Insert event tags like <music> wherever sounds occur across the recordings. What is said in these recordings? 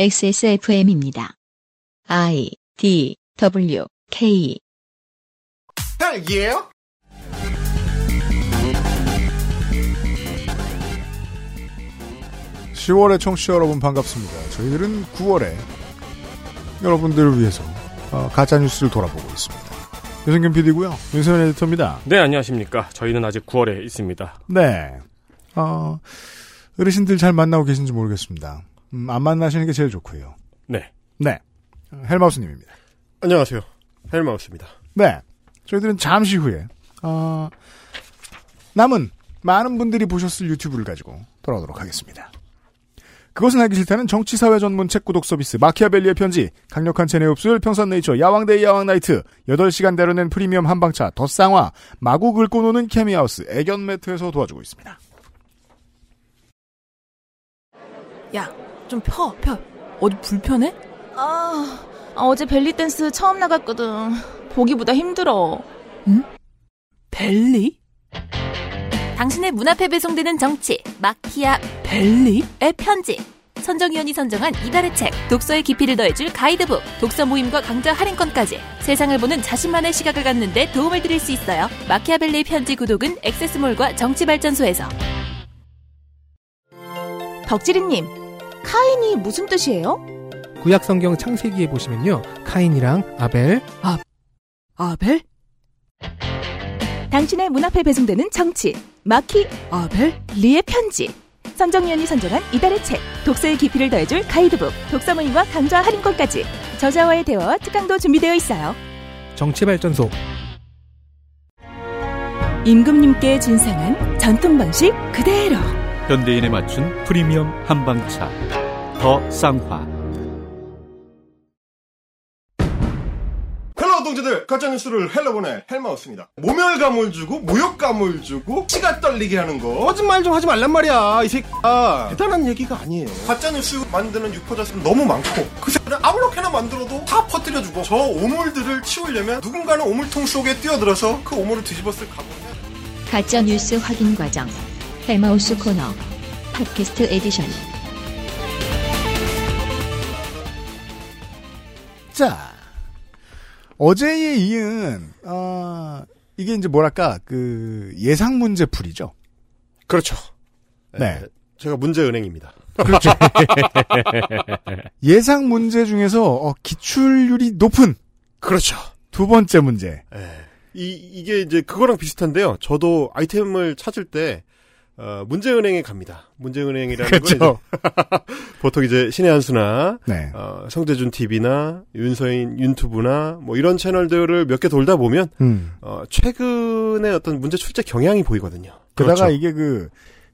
XSFM입니다. I D W K 딸기예요? 시 10월의 청취자 여러분 반갑습니다. 저희들은 9월에 여러분들을 위해서 어, 가짜 뉴스를 돌아보고 있습니다. 유승균 PD고요. 윤세현 에디터입니다. 네, 안녕하십니까. 저희는 아직 9월에 있습니다. 네. 어, 어르신들 잘 만나고 계신지 모르겠습니다. 음, 안 만나시는 게 제일 좋고요. 네. 네. 헬마우스님입니다. 안녕하세요. 헬마우스입니다. 네. 저희들은 잠시 후에 어, 남은 많은 분들이 보셨을 유튜브를 가지고 돌아오도록 하겠습니다. 그것은 알기 싫다는 정치사회 전문 책 구독 서비스 마키아벨리의 편지, 강력한 체내 흡수율 평산네이처 야왕데이 야왕나이트, 8시간 대로낸 프리미엄 한방차 덧쌍화, 마구 긁고 노는 케미하우스 애견 매트에서 도와주고 있습니다. 야, 좀 펴, 펴. 어디 불편해? 아, 어제 벨리 댄스 처음 나갔거든. 보기보다 힘들어. 벨리? 당신의 문 앞에 배송되는 정치 마키아 벨리? 의 편지 선정위원이 선정한 이달의 책 독서의 깊이를 더해줄 가이드북 독서 모임과 강좌 할인권까지 세상을 보는 자신만의 시각을 갖는데 도움을 드릴 수 있어요 마키아벨리의 편지 구독은 액세스몰과 정치발전소에서 덕지리님, 카인이 무슨 뜻이에요? 구약 성경 창세기에 보시면요. 카인이랑 아벨, 아벨? 당신의 문 앞에 배송되는 정치, 마키, 아벨? 리의 편지. 선정위원이 선정한 이달의 책, 독서의 깊이를 더해줄 가이드북, 독서 모임과 강좌 할인권까지 저자와의 대화와 특강도 준비되어 있어요. 정치발전소, 임금님께 진상한 전통 방식 그대로. 현대인에 맞춘 프리미엄 한방차 더 쌍화 헬로 동지들 가짜뉴스를 hell로 보내 헬마우스입니다. 모멸감을 주고 모욕감을 주고 치가 떨리게 하는 거 거짓말 좀 하지 말란 말이야 이 새끼야 대단한 얘기가 아니에요. 가짜뉴스 만드는 유포자수는 너무 많고 그 새끼를 아무렇게나 만들어도 다 퍼뜨려주고 저 오물들을 치우려면 누군가는 오물통 속에 뛰어들어서 그 오물을 뒤집어쓸 각오를 해야 돼. 가짜 뉴스 확인 과정 헬마우스 코너 팟캐스트 에디션 자, 어제에 이은, 어, 이게 이제 뭐랄까, 그, 예상 문제 풀이죠. 그렇죠. 네. 제가 문제 은행입니다. 그렇죠. <laughs> 예상 문제 중에서, 어, 기출률이 높은 그렇죠. 두 번째 문제. 예. 이, 이게 이제 그거랑 비슷한데요. 저도 아이템을 찾을 때, 어, 문제은행에 갑니다. 문제은행이라는 그렇죠. 보통 이제 신의 한수나, 네. 어, 성대준 TV나, 윤서인 윤튜브나, 뭐 이런 채널들을 몇 개 돌다 보면, 음. 어, 최근에 어떤 문제 출제 경향이 보이거든요. 게다가 그렇죠. 이게 그,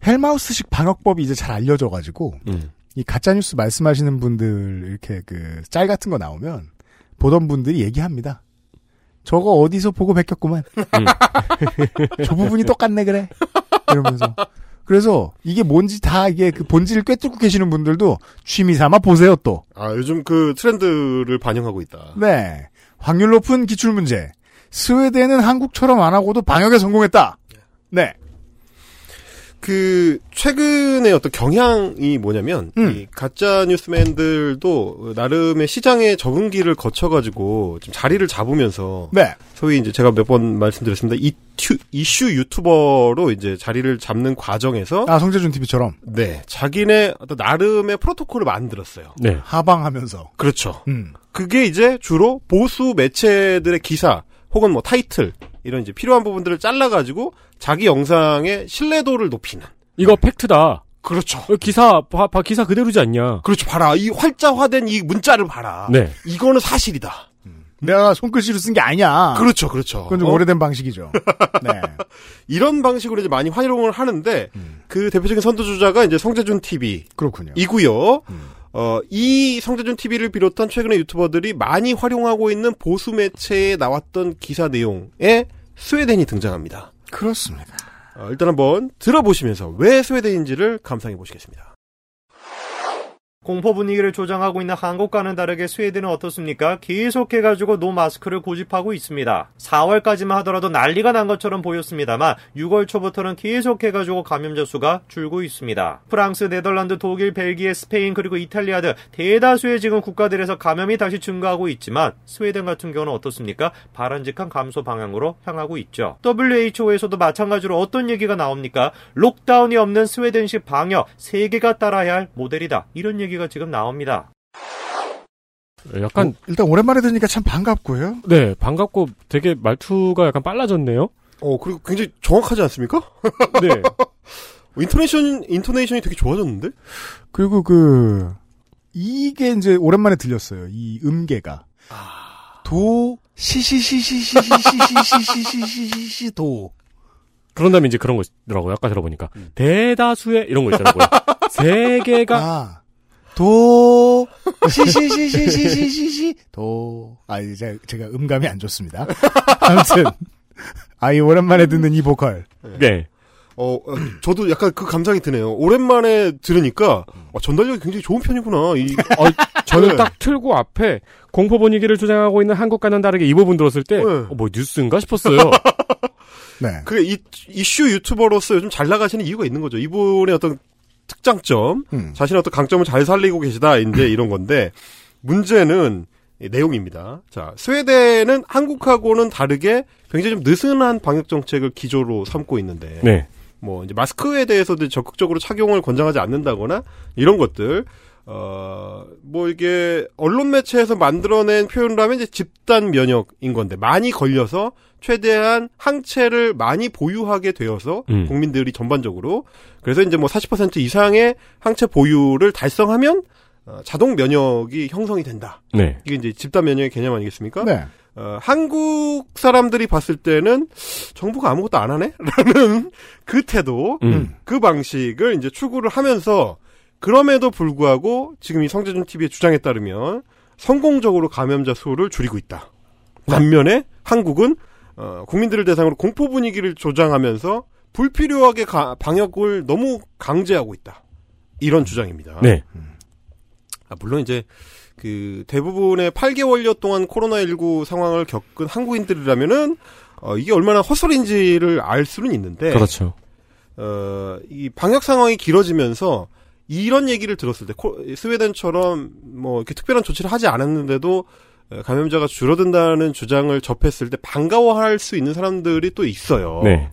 헬마우스식 방역법이 이제 잘 알려져 가지고, 음. 이 가짜 뉴스 말씀하시는 분들, 이렇게 그, 짤 같은 거 나오면, 보던 분들이 얘기합니다. 저거 어디서 보고 베꼈구만. <laughs> 저 부분이 똑같네, 그래. 이러면서. 그래서 이게 뭔지 다 이게 그 본질을 꿰뚫고 계시는 분들도 취미 삼아 보세요, 또. 아, 요즘 그 트렌드를 반영하고 있다. 네. 확률 높은 기출 문제. 스웨덴은 한국처럼 안 하고도 방역에 성공했다. 네. 그 최근에 어떤 경향이 뭐냐면 음. 이 가짜 뉴스맨들도 나름의 시장의 적응기를 거쳐가지고 좀 자리를 잡으면서 네. 소위 이제 제가 몇 번 말씀드렸습니다. 이튜, 이슈 유튜버로 이제 자리를 잡는 과정에서 아, 성재준 TV처럼 네 자기네 어떤 나름의 프로토콜을 만들었어요. 네. 하방하면서. 그렇죠. 음. 그게 이제 주로 보수 매체들의 기사 혹은 뭐 타이틀 이런 이제 필요한 부분들을 잘라가지고 자기 영상의 신뢰도를 높이는. 이거 팩트다. 그렇죠. 어, 기사, 봐, 봐, 기사 그대로지 않냐. 그렇죠. 봐라. 이 활자화된 이 문자를 봐라. 네. 이거는 사실이다. 내가 손글씨로 쓴 게 아니야. 그렇죠. 그렇죠. 그건 좀 어? 오래된 방식이죠. <laughs> 네. 이런 방식으로 이제 많이 활용을 하는데 그 대표적인 선두주자가 이제 성제준 TV 그렇군요. 이고요. 어, 이 성제준 TV를 비롯한 최근의 유튜버들이 많이 활용하고 있는 보수 매체에 나왔던 기사 내용에 스웨덴이 등장합니다. 그렇습니다. 어, 일단 한번 들어보시면서 왜 스웨덴인지를 감상해 보시겠습니다. 공포 분위기를 조장하고 있는 한국과는 다르게 스웨덴은 어떻습니까? 계속해가지고 no mask를 고집하고 있습니다. 4월까지만 하더라도 난리가 난 것처럼 보였습니다만 6월 초부터는 계속해가지고 감염자 수가 줄고 있습니다. 프랑스, 네덜란드, 독일, 벨기에, 스페인 그리고 이탈리아 등 대다수의 지금 국가들에서 감염이 다시 증가하고 있지만 스웨덴 같은 경우는 어떻습니까? 바람직한 감소 방향으로 향하고 있죠. WHO에서도 마찬가지로 어떤 얘기가 나옵니까? lockdown이 없는 스웨덴식 방역 세계가 따라야 할 모델이다. 이런 얘기 얘기가 지금 나옵니다. 약간 어, 일단 오랜만에 들으니까 참 반갑고요. 네, 반갑고 되게 말투가 약간 빨라졌네요. 어, 그리고 굉장히 정확하지 않습니까? <laughs> 네. 인토네이션, 인토네이션이 되게 좋아졌는데? 그리고 그, 이게 이제 오랜만에 들렸어요. 이 음계가. 도, 시시시시시시시시시시시시 도. 그런 다음에 이제 그런 거 있더라고요. 아까 들어보니까. 대다수의 이런 거 있더라고요. <laughs> 세 개가. 아, 도, 시시시시시시시, 도. 아, 이제 제가 음감이 안 좋습니다. 아무튼, 아이, 오랜만에 듣는 이 보컬. 네. 어, 저도 약간 그 감정이 드네요. 오랜만에 들으니까, 어, 전달력이 굉장히 좋은 편이구나. 이, 어, 저는 네. 딱 틀고 앞에 공포 분위기를 조장하고 있는 한국과는 다르게 이 부분 들었을 때, 네. 어, 뭐 뉴스인가 싶었어요. <laughs> 네. 그게 이, 이슈 유튜버로서 요즘 잘 나가시는 이유가 있는 거죠. 이분의 어떤 특장점, 음. 자신의 어떤 강점을 잘 살리고 계시다, 이제 이런 건데, 문제는 이 내용입니다. 자, 스웨덴은 한국하고는 다르게 굉장히 좀 느슨한 방역 정책을 기조로 삼고 있는데, 네. 뭐 이제 마스크에 대해서도 적극적으로 착용을 권장하지 않는다거나 이런 것들 어 뭐 이게 언론 매체에서 만들어낸 표현을 하면 이제 집단 면역인 건데 많이 걸려서 최대한 항체를 많이 보유하게 되어서 음. 국민들이 전반적으로 그래서 이제 뭐 40% 이상의 항체 보유를 달성하면 어, 자동 면역이 형성이 된다. 네. 이게 이제 집단 면역의 개념 아니겠습니까? 네. 어, 한국 사람들이 봤을 때는 정부가 아무것도 안 하네? <laughs> 라는 그 태도, 음. 그 방식을 이제 추구를 하면서 그럼에도 불구하고 지금 이 성재준 TV의 주장에 따르면 성공적으로 감염자 수를 줄이고 있다. 반면에 한국은 어, 국민들을 대상으로 공포 분위기를 조장하면서 불필요하게 가- 방역을 너무 강제하고 있다. 이런 주장입니다. 네. 아, 물론 이제 그 대부분의 8개월여 동안 코로나19 상황을 겪은 한국인들이라면은 어, 이게 얼마나 헛소리인지를 알 수는 있는데 그렇죠. 어, 이 방역 상황이 길어지면서 이런 얘기를 들었을 때 코- 스웨덴처럼 뭐 이렇게 특별한 조치를 하지 않았는데도 어, 감염자가 줄어든다는 주장을 접했을 때 반가워할 수 있는 사람들이 또 있어요. 네.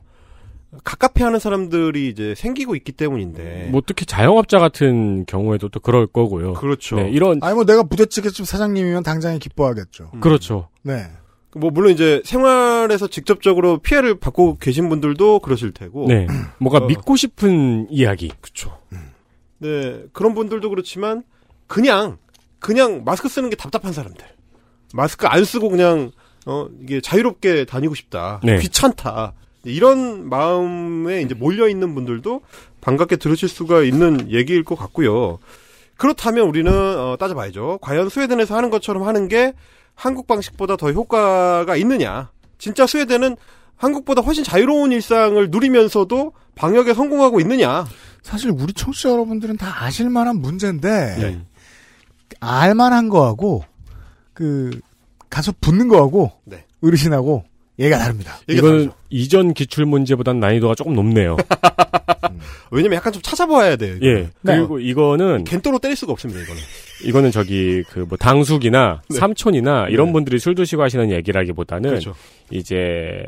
갑갑해하는 사람들이 이제 생기고 있기 때문인데. 뭐 특히 자영업자 같은 경우에도 또 그럴 거고요. 그렇죠. 네, 이런 아니 뭐 내가 부대찌개집 사장님이면 당장에 기뻐하겠죠. 그렇죠. 네. 뭐 물론 이제 생활에서 직접적으로 피해를 받고 계신 분들도 그러실 테고. 네. <clears throat> 뭔가 어. 믿고 싶은 이야기. 그쵸. 네, 그런 분들도 그렇지만, 그냥, 그냥 마스크 쓰는 게 답답한 사람들. 마스크 안 쓰고 그냥, 어, 이게 자유롭게 다니고 싶다. 네. 귀찮다. 이런 마음에 이제 몰려 있는 분들도 반갑게 들으실 수가 있는 얘기일 것 같고요. 그렇다면 우리는, 어, 따져봐야죠. 과연 스웨덴에서 하는 것처럼 하는 게 한국 방식보다 더 효과가 있느냐. 진짜 스웨덴은 한국보다 훨씬 자유로운 일상을 누리면서도 방역에 성공하고 있느냐. 사실 우리 청취자 여러분들은 다 아실 만한 문제인데 네. 알만한 거하고 그 가서 붙는 거하고 네. 어르신하고 얘가 다릅니다. 이거는 이전 기출 문제보단 난이도가 조금 높네요. <laughs> 왜냐면 약간 좀 찾아봐야 돼요. 이거. 예. 그리고 이거는 겐토로 때릴 수가 없습니다. 이거는. 이거는 저기 그 뭐 당숙이나 네. 삼촌이나 이런 분들이 술 드시고 하시는 얘기라기보다는 그렇죠. 이제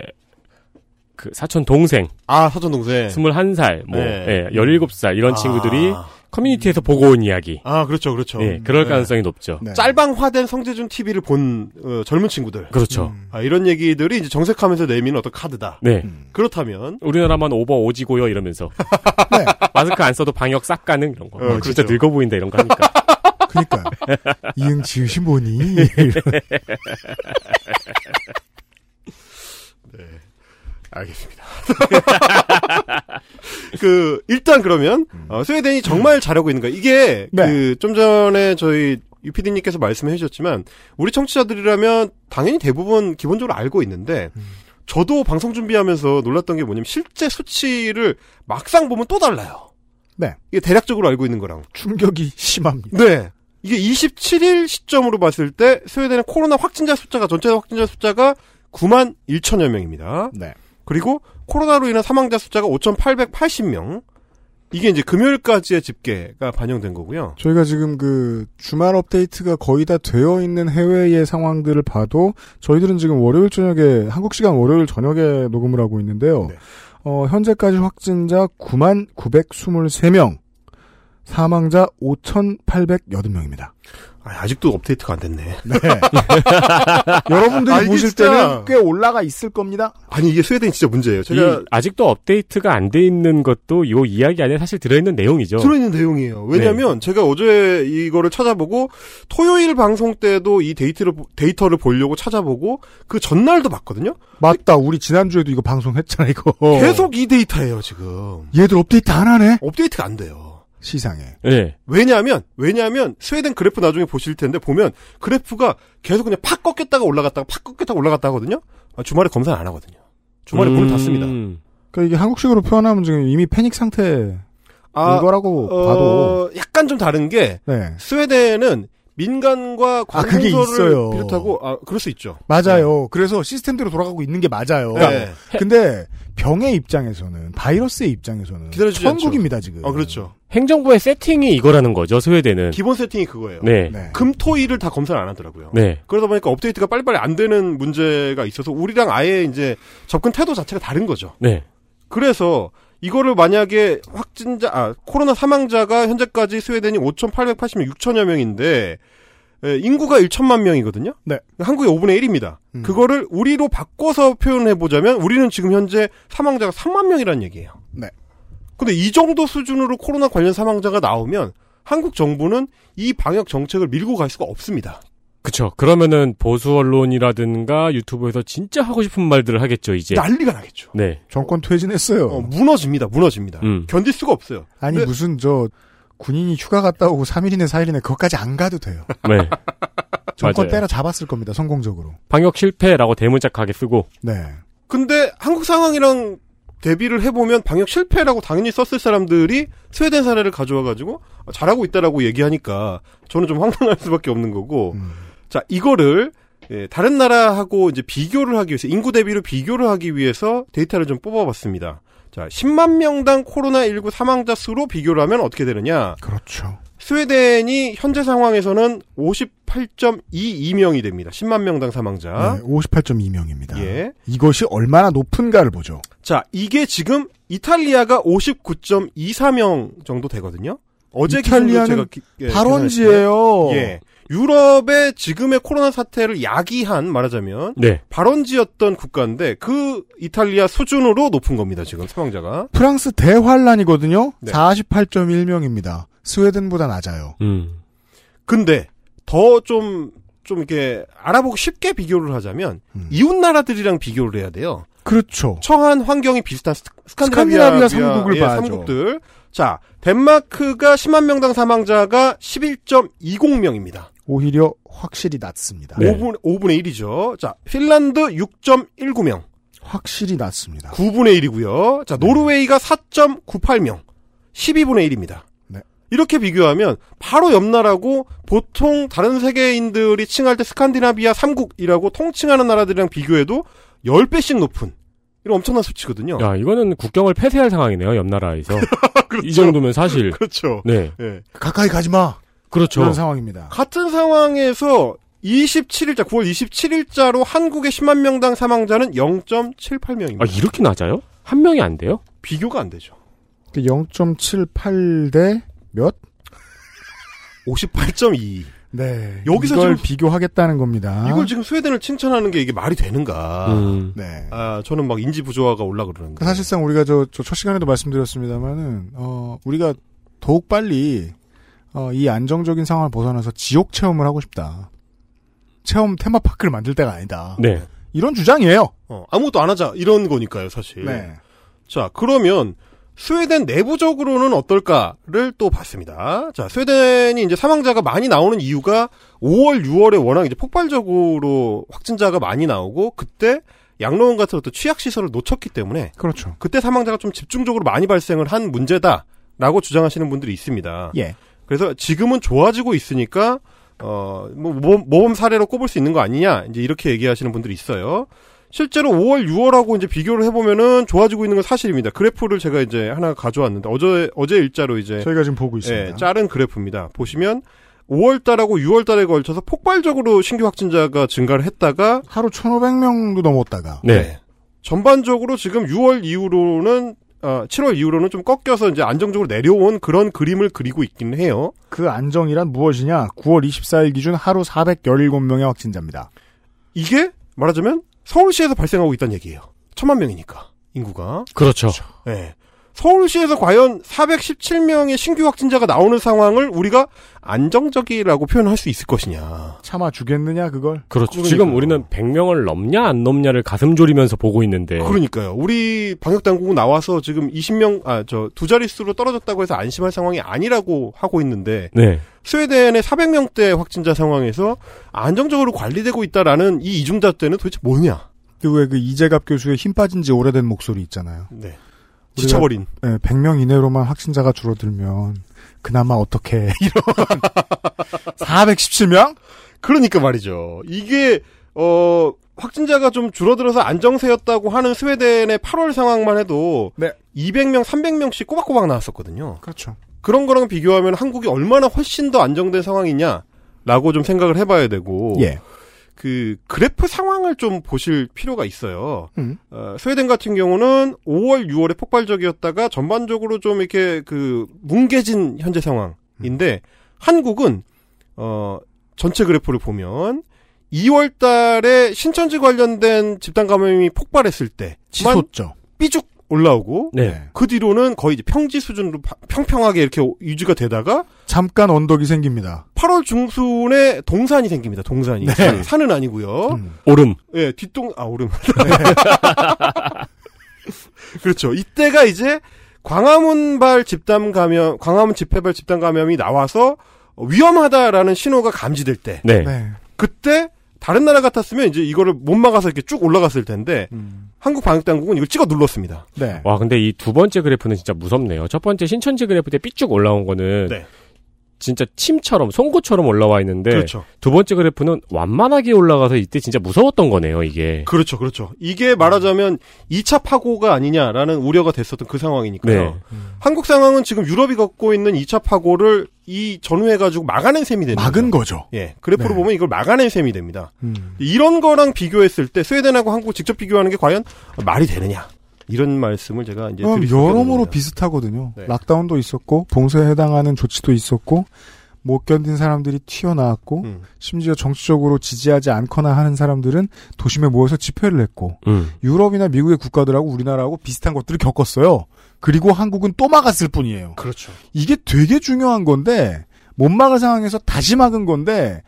그 사촌 동생 아 사촌 동생. 21살, 뭐, 네. 예, 17살, 이런 아. 친구들이 커뮤니티에서 보고 온 이야기. 아 그렇죠, 그렇죠. 예, 그럴 네. 가능성이 높죠. 짤방화된 성재준 TV를 본 어, 젊은 친구들. 그렇죠. 아, 이런 얘기들이 이제 정색하면서 내미는 어떤 카드다. 네. 그렇다면 우리나라만 오버 오지고요, 이러면서. <laughs> 마스크 안 써도 방역 싹 가능, 이런 거. 어, 어, 진짜 그렇죠. 늙어 보인다, 이런 거 하니까. <laughs> 그러니까 이응 지으시 뭐니? <laughs> 알겠습니다. <laughs> 그 일단 그러면 어, 스웨덴이 정말 잘하고 있는 거야. 이게 네. 그좀 전에 저희 유피디님께서 말씀해 주셨지만 우리 청취자들이라면 당연히 대부분 기본적으로 알고 있는데 저도 방송 준비하면서 놀랐던 게 뭐냐면 실제 수치를 막상 보면 또 달라요. 네. 이게 대략적으로 알고 있는 거랑. 충격이 심합니다. 네. 이게 27일 시점으로 봤을 때 스웨덴의 코로나 확진자 숫자가 전체 확진자 숫자가 9만 1천여 명입니다. 네. 그리고 코로나로 인한 사망자 숫자가 5,880명. 이게 이제 금요일까지의 집계가 반영된 거고요. 저희가 지금 그 주말 업데이트가 거의 다 되어 있는 해외의 상황들을 봐도 저희들은 지금 월요일 저녁에 한국 시간 월요일 저녁에 녹음을 하고 있는데요. 네. 어, 현재까지 확진자 9만 923명, 사망자 5,808명입니다. 아, 직도 업데이트가 안 됐네. 네. <laughs> 여러분들이 아, 보실 진짜- 때는 꽤 올라가 있을 겁니다. 아니 이게 스웨덴이 진짜 문제예요. 이 제가 아직도 업데이트가 안 돼 있는 것도 요 이야기 안에 사실 들어있는 내용이죠. 들어있는 내용이에요. 왜냐하면 제가 어제 이거를 찾아보고 토요일 방송 때도 이 데이터를 데이터를 보려고 찾아보고 그 전날도 봤거든요. 맞다. 우리 지난주에도 이거 방송했잖아, 이거. 계속 이 데이터예요 지금. 얘들 업데이트 안 하네? 업데이트가 안 돼요. 시상에. 네. 왜냐하면 왜냐하면 스웨덴 그래프 나중에 보실 텐데 보면 그래프가 계속 그냥 팍 꺾였다가 올라갔다가 팍 꺾였다가 올라갔다 하거든요. 아, 주말에 검사 안 하거든요. 주말에 문을 닫습니다. 음. 그러니까 이게 한국식으로 표현하면 지금 이미 패닉 상태 아, 이거라고 어, 봐도 약간 좀 다른 게 네. 스웨덴은 민간과 아, 관공서를 있어요. 비롯하고 아 그럴 수 있죠. 맞아요. 그래서 시스템대로 돌아가고 있는 게 맞아요. 네. 근데 병의 입장에서는 바이러스의 입장에서는 기다려주지 천국입니다 지금. 아 그렇죠. 행정부의 세팅이 이거라는 거죠, 스웨덴은. 기본 세팅이 그거예요. 네. 네. 금토일을 다 검사를 안 하더라고요. 네. 그러다 보니까 업데이트가 빨리빨리 안 되는 문제가 있어서 우리랑 아예 이제 접근 태도 자체가 다른 거죠. 네. 그래서 이거를 만약에 확진자, 아, 코로나 사망자가 현재까지 스웨덴이 5,886 6천여 명인데, 에, 인구가 1천만 명이거든요? 네. 한국의 5분의 1입니다. 음. 그거를 우리로 바꿔서 표현해 보자면, 우리는 지금 현재 사망자가 3만 명이라는 얘기예요. 네. 근데 이 정도 수준으로 코로나 관련 사망자가 나오면, 한국 정부는 이 방역 정책을 밀고 갈 수가 없습니다. 그쵸. 그러면은 보수 언론이라든가 유튜브에서 진짜 하고 싶은 말들을 하겠죠, 이제. 난리가 나겠죠. 네. 정권 퇴진했어요. 어, 무너집니다, 무너집니다. 음. 견딜 수가 없어요. 아니 근데- 무슨 저 군인이 휴가 갔다 오고 3일이네 4일이네 그것까지 안 가도 돼요. <laughs> 네. 정권. 때려 잡았을 겁니다. 성공적으로. 방역 실패라고 대문짝하게 쓰고. 네. 근데 한국 상황이랑 대비를 해보면 방역 실패라고 당연히 썼을 사람들이 스웨덴 사례를 가져와가지고 잘하고 있다라고 얘기하니까 저는 좀 황당할 수밖에 없는 거고 음. 자 이거를 예, 다른 나라하고 이제 비교를 하기 위해서 인구 대비로 비교를 하기 위해서 데이터를 좀 뽑아봤습니다. 자 10만 명당 코로나 19 사망자 수로 비교를 하면 어떻게 되느냐? 그렇죠. 스웨덴이 현재 상황에서는 58.22명이 됩니다. 10만 명당 사망자. 네, 58.2명입니다. 예. 이것이 얼마나 높은가를 보죠. 자, 이게 지금 이탈리아가 59.24명 정도 되거든요. 어제 이탈리아는 제가 기- 예, 발원지예요. 예. 유럽의 지금의 코로나 사태를 야기한 말하자면 네. 발원지였던 국가인데 그 이탈리아 수준으로 높은 겁니다. 지금 사망자가. 프랑스 대환란이거든요. 네. 48.1명입니다. 스웨덴보다 낮아요. 음. 근데 더좀좀 이렇게 알아보고 쉽게 비교를 하자면 음. 이웃 나라들이랑 비교를 해야 돼요. 그렇죠. 처한 환경이 비슷한 스- 스칸디나비아 스칸디나비아 삼국을 예, 봐야죠. 삼국들. 자, 덴마크가 10만 명당 사망자가 11.20명입니다. 오히려 확실히 낮습니다. 네. 5분, 5분의 1이죠. 자, 핀란드 6.19명. 확실히 낮습니다. 9분의 1이고요. 자, 노르웨이가 4.98명. 12분의 1입니다. 네. 이렇게 비교하면 바로 옆 나라고 보통 다른 세계인들이 칭할 때 스칸디나비아 3국이라고 통칭하는 나라들이랑 비교해도 10배씩 높은 이런 엄청난 수치거든요. 야, 이거는 국경을 폐쇄할 상황이네요, 옆 나라에서. <laughs> 이 정도면 사실. 그렇죠. 네. 예. 가까이 가지 마. 그렇죠. 그런 상황입니다. 같은 상황에서 27일자, 9월 27일자로 한국의 10만 명당 사망자는 0.78명입니다. 아, 이렇게 낮아요? 한 명이 안 돼요? 비교가 안 되죠. 0.78대 몇? 58.2. 네. 여기서 이걸 지금- 비교하겠다는 겁니다. 이걸 지금 스웨덴을 칭찬하는 게 이게 말이 되는가. 음. 네. 아, 저는 막 인지 부조화가 올라 그러는데. 그 사실상 우리가 저, 저첫 시간에도 말씀드렸습니다만은, 어, 우리가 더욱 빨리, 어, 이 안정적인 상황을 벗어나서 지옥 체험을 하고 싶다. 체험 테마파크를 만들 때가 아니다. 네. 이런 주장이에요. 어, 아무것도 안 하자. 이런 거니까요, 사실. 네. 자, 그러면 스웨덴 내부적으로는 어떨까를 또 봤습니다. 자, 스웨덴이 이제 사망자가 많이 나오는 이유가 5월, 6월에 워낙 이제 폭발적으로 확진자가 많이 나오고 그때 양로원 같은 어떤 취약 시설을 놓쳤기 때문에 그렇죠. 그때 사망자가 좀 집중적으로 많이 발생을 한 문제다. 라고 주장하시는 분들이 있습니다. 예. 그래서 지금은 좋아지고 있으니까 어, 뭐, 모범, 모범 사례로 꼽을 수 있는 거 아니냐, 이제 이렇게 얘기하시는 분들이 있어요. 실제로 5월, 6월하고 이제 비교를 해보면은 좋아지고 있는 건 사실입니다. 그래프를 제가 이제 하나 가져왔는데, 어제, 어제 일자로 이제. 저희가 지금 보고 있습니다. 예, 자른 그래프입니다. 보시면 5월 달하고 6월 달에 걸쳐서 폭발적으로 신규 확진자가 증가를 했다가 하루 1,500명도 넘었다가 네. 전반적으로 지금 6월 이후로는 어, 7월 이후로는 좀 꺾여서 이제 안정적으로 내려온 그런 그림을 그리고 있긴 해요. 그 안정이란 무엇이냐? 9월 24일 기준 하루 417명의 확진자입니다. 이게 말하자면 서울시에서 발생하고 있다는 얘기예요. 천만 명이니까 인구가. 그렇죠. 네. 서울시에서 과연 417명의 신규 확진자가 나오는 상황을 우리가 안정적이라고 표현할 수 있을 것이냐. 참아 주겠느냐 그걸? 그렇죠. 그러니까요. 지금 우리는 100명을 넘냐 안 넘냐를 가슴 졸이면서 보고 있는데. 그러니까요. 우리 방역 당국은 나와서 지금 20명 아 저 두 자릿수로 떨어졌다고 해서 안심할 상황이 아니라고 하고 있는데 네. 스웨덴의 400명대 확진자 상황에서 안정적으로 관리되고 있다라는 이 이중잣대는 도대체 뭐냐? 그왜그 이재갑 교수의 힘 빠진 지 오래된 목소리 있잖아요. 네. 지쳐버린. 네, 100명 이내로만 확진자가 줄어들면 그나마 어떻게 <laughs> 이런 417명? 그러니까 말이죠. 이게 어 확진자가 좀 줄어들어서 안정세였다고 하는 스웨덴의 8월 상황만 해도 네. 200명, 300명씩 꼬박꼬박 나왔었거든요. 그렇죠. 그런 거랑 비교하면 한국이 얼마나 훨씬 더 안정된 상황이냐라고 좀 생각을 해봐야 되고 예. 그 그래프 상황을 좀 보실 필요가 있어요. 음. 어, 스웨덴 같은 경우는 5월, 6월에 폭발적이었다가 전반적으로 좀 이렇게 그 뭉개진 현재 상황인데 한국은 어 전체 그래프를 보면 2월 달에 신천지 관련된 집단 감염이 폭발했을 때 치솟죠. 삐죽 올라오고 네. 그 뒤로는 거의 평지 수준으로 파- 평평하게 이렇게 유지가 되다가 잠깐 언덕이 생깁니다. 8월 중순에 동산이 생깁니다. 동산이 네. 산- 산은 아니고요. 음. 오름. 예, 뒷동, 아, 오름. <laughs> 그렇죠. 이때가 이제 광화문발 집단 감염, 광화문 집회발 집단 감염이 나와서 위험하다라는 신호가 감지될 때, 네. 네. 그때 다른 나라 같았으면 이제 이거를 못 막아서 이렇게 쭉 올라갔을 텐데, 음. 한국 방역 당국은 이걸 찍어 눌렀습니다. 네. 와, 근데 이 두 번째 그래프는 진짜 무섭네요. 첫 번째 신천지 그래프 때 삐쭉 올라온 거는 네. 진짜 침처럼 송곳처럼 올라와 있는데 그렇죠. 두 번째 그래프는 완만하게 올라가서 이때 진짜 무서웠던 거네요, 이게. 그렇죠, 그렇죠. 이게 말하자면 2차 파고가 아니냐라는 우려가 됐었던 그 상황이니까요. 네. 한국 상황은 지금 유럽이 겪고 있는 2차 파고를 이 전후해 가지고 막아낸 셈이 되는 막은 거죠. 거죠. 예, 그래프로 네. 보면 이걸 막아낸 셈이 됩니다. 음. 이런 거랑 비교했을 때 스웨덴하고 한국 직접 비교하는 게 과연 말이 되느냐 이런 말씀을 제가 이제 수 여러모로. 비슷하거든요. 네. 락다운도 있었고 봉쇄에 해당하는 조치도 있었고 못 견딘 사람들이 튀어나왔고 음. 심지어 정치적으로 지지하지 않거나 하는 사람들은 도심에 모여서 집회를 했고 음. 유럽이나 미국의 국가들하고 우리나라하고 비슷한 것들을 겪었어요. 그리고 한국은 또 막았을 뿐이에요. 그렇죠. 이게 되게 중요한 건데 못 막은 상황에서 다시 막은 건데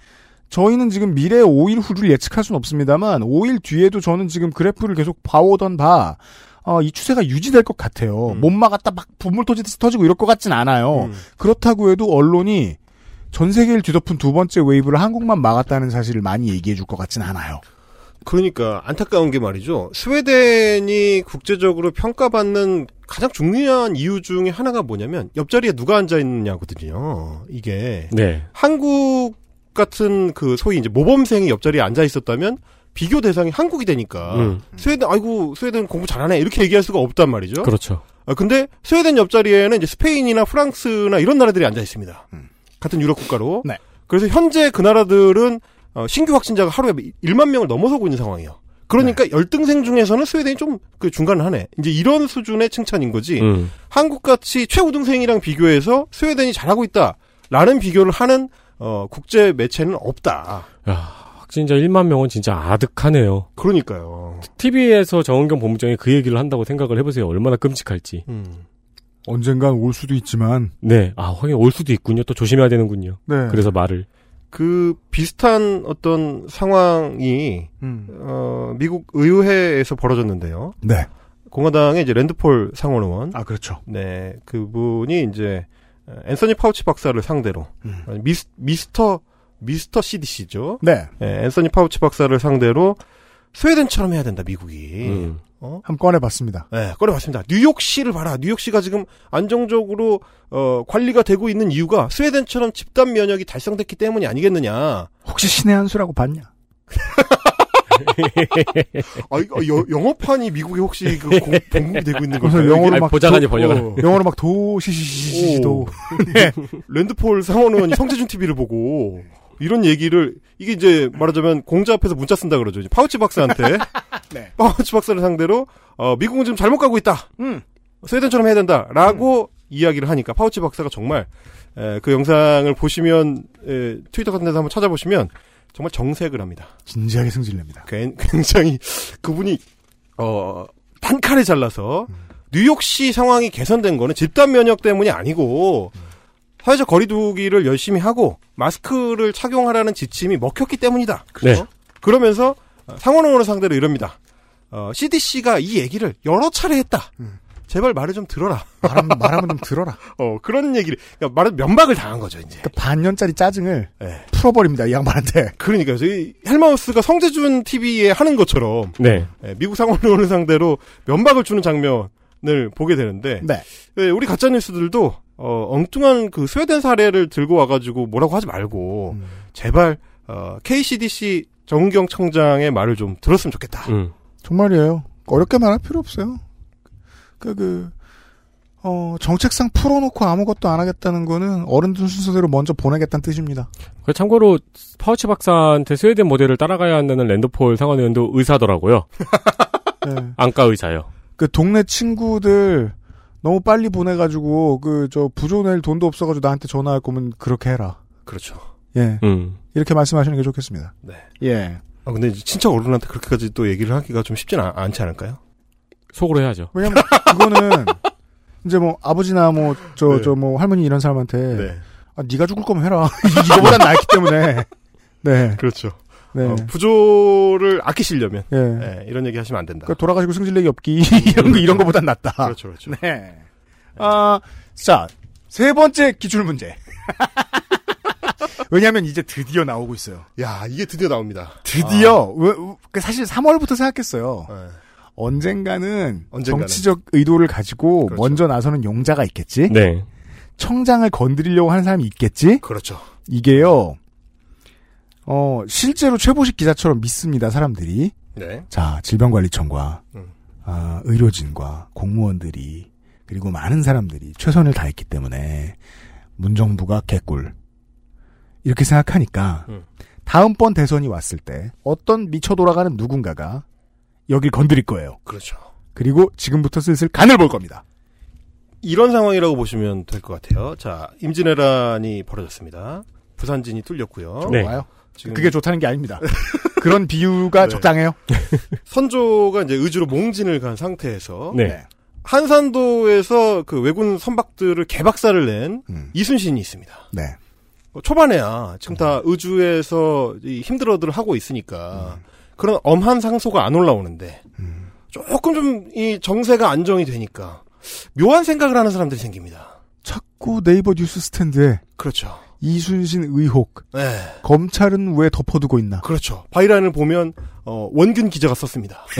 저희는 지금 미래의 5일 후를 예측할 수는 없습니다만 5일 뒤에도 저는 지금 그래프를 계속 봐오던 바 어, 이 추세가 유지될 것 같아요. 음. 못 막았다 막 봇물 터지듯이 터지고 이럴 것 같진 않아요. 음. 그렇다고 해도 언론이 전 세계를 뒤덮은 두 번째 wave를 한국만 막았다는 사실을 많이 얘기해 줄 것 같진 않아요. 그러니까 안타까운 게 말이죠. 스웨덴이 국제적으로 평가받는 가장 중요한 이유 중에 하나가 뭐냐면 옆자리에 누가 앉아 있느냐거든요. 이게 네. 한국 같은 그 소위 이제 모범생이 옆자리에 앉아 있었다면 비교 대상이 한국이 되니까 음. 스웨덴 아이고 스웨덴 공부 잘하네 이렇게 얘기할 수가 없단 말이죠. 그렇죠. 아, 근데 스웨덴 옆자리에는 이제 스페인이나 프랑스나 이런 나라들이 앉아 있습니다. 같은 유럽 국가로. 네. 그래서 현재 그 나라들은 어, 신규 확진자가 하루에 1만 명을 넘어서고 있는 상황이에요. 그러니까 열등생 중에서는 스웨덴이 좀 그 중간을 하네. 이제 이런 수준의 칭찬인 거지. 음. 한국같이 최우등생이랑 비교해서 스웨덴이 잘하고 있다라는 비교를 하는 어, 국제 매체는 없다. 야, 확진자 1만 명은 진짜 아득하네요. 그러니까요. TV에서 정은경 본부장이 그 얘기를 한다고 생각을 해보세요. 얼마나 끔찍할지. 음. 언젠간 올 수도 있지만 네. 아, 확인 올 수도 있군요. 또 조심해야 되는군요. 네. 그래서 말을. 그 비슷한 어떤 상황이 음. 어, 미국 의회에서 벌어졌는데요. 네. 공화당의 이제 랜드폴 상원 의원. 아 그렇죠. 네, 그분이 이제 앤서니 파우치 박사를 상대로 음. 미스, 미스터 미스터 CDC죠. 네. 앤서니 파우치 박사를 상대로 스웨덴처럼 해야 된다 미국이. 음. 어? 한번 꺼내봤습니다. 네, 꺼내봤습니다. 뉴욕시를 봐라. 뉴욕시가 지금 안정적으로 어, 관리가 되고 있는 이유가 스웨덴처럼 집단 면역이 달성됐기 때문이 아니겠느냐. 혹시 신의 한 수라고 봤냐? <laughs> 아, 이거 여- 영어판이 미국에 혹시 그 공- 공급이 되고 있는 그래서 걸까요? 영어로? 막 보좌관이 도- 번역을. 어, 영어로 막 도시시시시도 네. 랜드 폴 상원 의원이 성제준 TV를 보고 이런 얘기를 이게 이제 말하자면 공자 앞에서 문자 쓴다 그러죠. 이제 파우치 박사한테 <laughs> 네. 파우치 박사를 상대로 어, 미국은 지금 잘못 가고 있다. 음. 스웨덴처럼 해야 된다라고 이야기를 하니까 파우치 박사가 정말 에, 그 영상을 보시면 에, 트위터 같은 데서 한번 찾아보시면 정말 정색을 합니다. 진지하게 승질냅니다. 굉- 굉장히 그분이 어 단칼에 잘라서 뉴욕시 상황이 개선된 거는 집단 면역 때문이 아니고 사회적 거리두기를 열심히 하고 마스크를 착용하라는 지침이 먹혔기 때문이다. 네. 그러면서 상원의원을 상대로 이럽니다. 어, CDC가 이 얘기를 여러 차례 했다. 제발 말을 좀 들어라. 말하면, 말하면 좀 들어라. <laughs> 어, 그런 얘기를, 그러니까 말은 면박을 당한 거죠, 이제. 그러니까 반년짜리 짜증을 네. 풀어버립니다, 이 양반한테. 그러니까요. 저희 헬마우스가 성재준 TV에 하는 것처럼 네. 예, 미국 상원의원을 상대로 면박을 주는 장면을 보게 되는데 네. 예, 우리 가짜 뉴스들도 어, 엉뚱한 그 스웨덴 사례를 들고 와가지고 뭐라고 하지 말고 음. 제발 어, KCDC 정경 청장의 말을 좀 들었으면 좋겠다. 음. 정말이에요. 어렵게 말할 필요 없어요. 그, 그, 어, 정책상 풀어놓고 아무것도 안 하겠다는 거는 어른들 순서대로 먼저 보내겠다는 뜻입니다. 그 참고로 파우치 박사한테 스웨덴 모델을 따라가야 한다는 랜드폴 상원 의원도 의사더라고요. <laughs> 네. 안과 의사요. 그 동네 친구들 너무 빨리 보내가지고 그 저 부조 낼 돈도 없어가지고 나한테 전화할 거면 그렇게 해라. 그렇죠. 예. 음. 이렇게 말씀하시는 게 좋겠습니다. 네. 예. 아, 근데 이제 친척 어른한테 그렇게까지 또 얘기를 하기가 좀 쉽진 않, 않지 않을까요? 속으로 해야죠. 왜냐면 그거는 <laughs> 이제 뭐 아버지나 뭐저 네. 저뭐 할머니 이런 사람한테 네. 아 네가 죽을 거면 해라. <laughs> 이거보단 낫기 때문에. 네. 그렇죠. 네. 어, 부조를 아끼시려면 예. 예, 이런 얘기 하시면 안 된다. 그러니까 돌아가시고 승질내기 없기 <laughs> 이런 거 이런 거보단 낫다. 그렇죠, 그렇죠. 네. 아, 자, 세 번째 기출 문제. <laughs> 왜냐하면 이제 드디어 나오고 있어요. 야, 이게 드디어 나옵니다. 드디어 왜- 왜- 그 사실 3월부터 생각했어요. 아, 네. 언젠가는, 언젠가는. 정치적 의도를 가지고 그렇죠. 먼저 나서는 용자가 있겠지. 네. 청장을 건드리려고 하는 사람이 있겠지. 그렇죠. 이게요. 어 실제로 최보식 기자처럼 믿습니다 사람들이. 네. 자 질병관리청과 음. 아, 의료진과 공무원들이 그리고 많은 사람들이 최선을 다했기 때문에 문정부가 개꿀 이렇게 생각하니까 음. 다음번 대선이 왔을 때 어떤 미쳐 돌아가는 누군가가 여길 건드릴 거예요. 그렇죠. 그리고 지금부터 슬슬 간을 볼 겁니다. 이런 상황이라고 보시면 될 것 같아요. 자, 임진왜란이 벌어졌습니다. 부산진이 뚫렸고요. 네. 지금 그게 좋다는 게 아닙니다. <laughs> 그런 비유가 네. 적당해요. <laughs> 선조가 이제 의주로 몽진을 간 상태에서 네. 한산도에서 그 왜군 선박들을 개박살을 낸 음. 이순신이 있습니다. 네. 어, 초반에야 지금 다 의주에서 이 힘들어들 하고 있으니까 그런 엄한 상소가 안 올라오는데 음. 조금 좀 이 정세가 안정이 되니까 묘한 생각을 하는 사람들이 생깁니다. 자꾸 네이버 뉴스 스탠드에 그렇죠. 이순신 의혹 네, 검찰은 왜 덮어두고 있나? 그렇죠. 바이란을 보면 어, 원균 기자가 썼습니다. <laughs>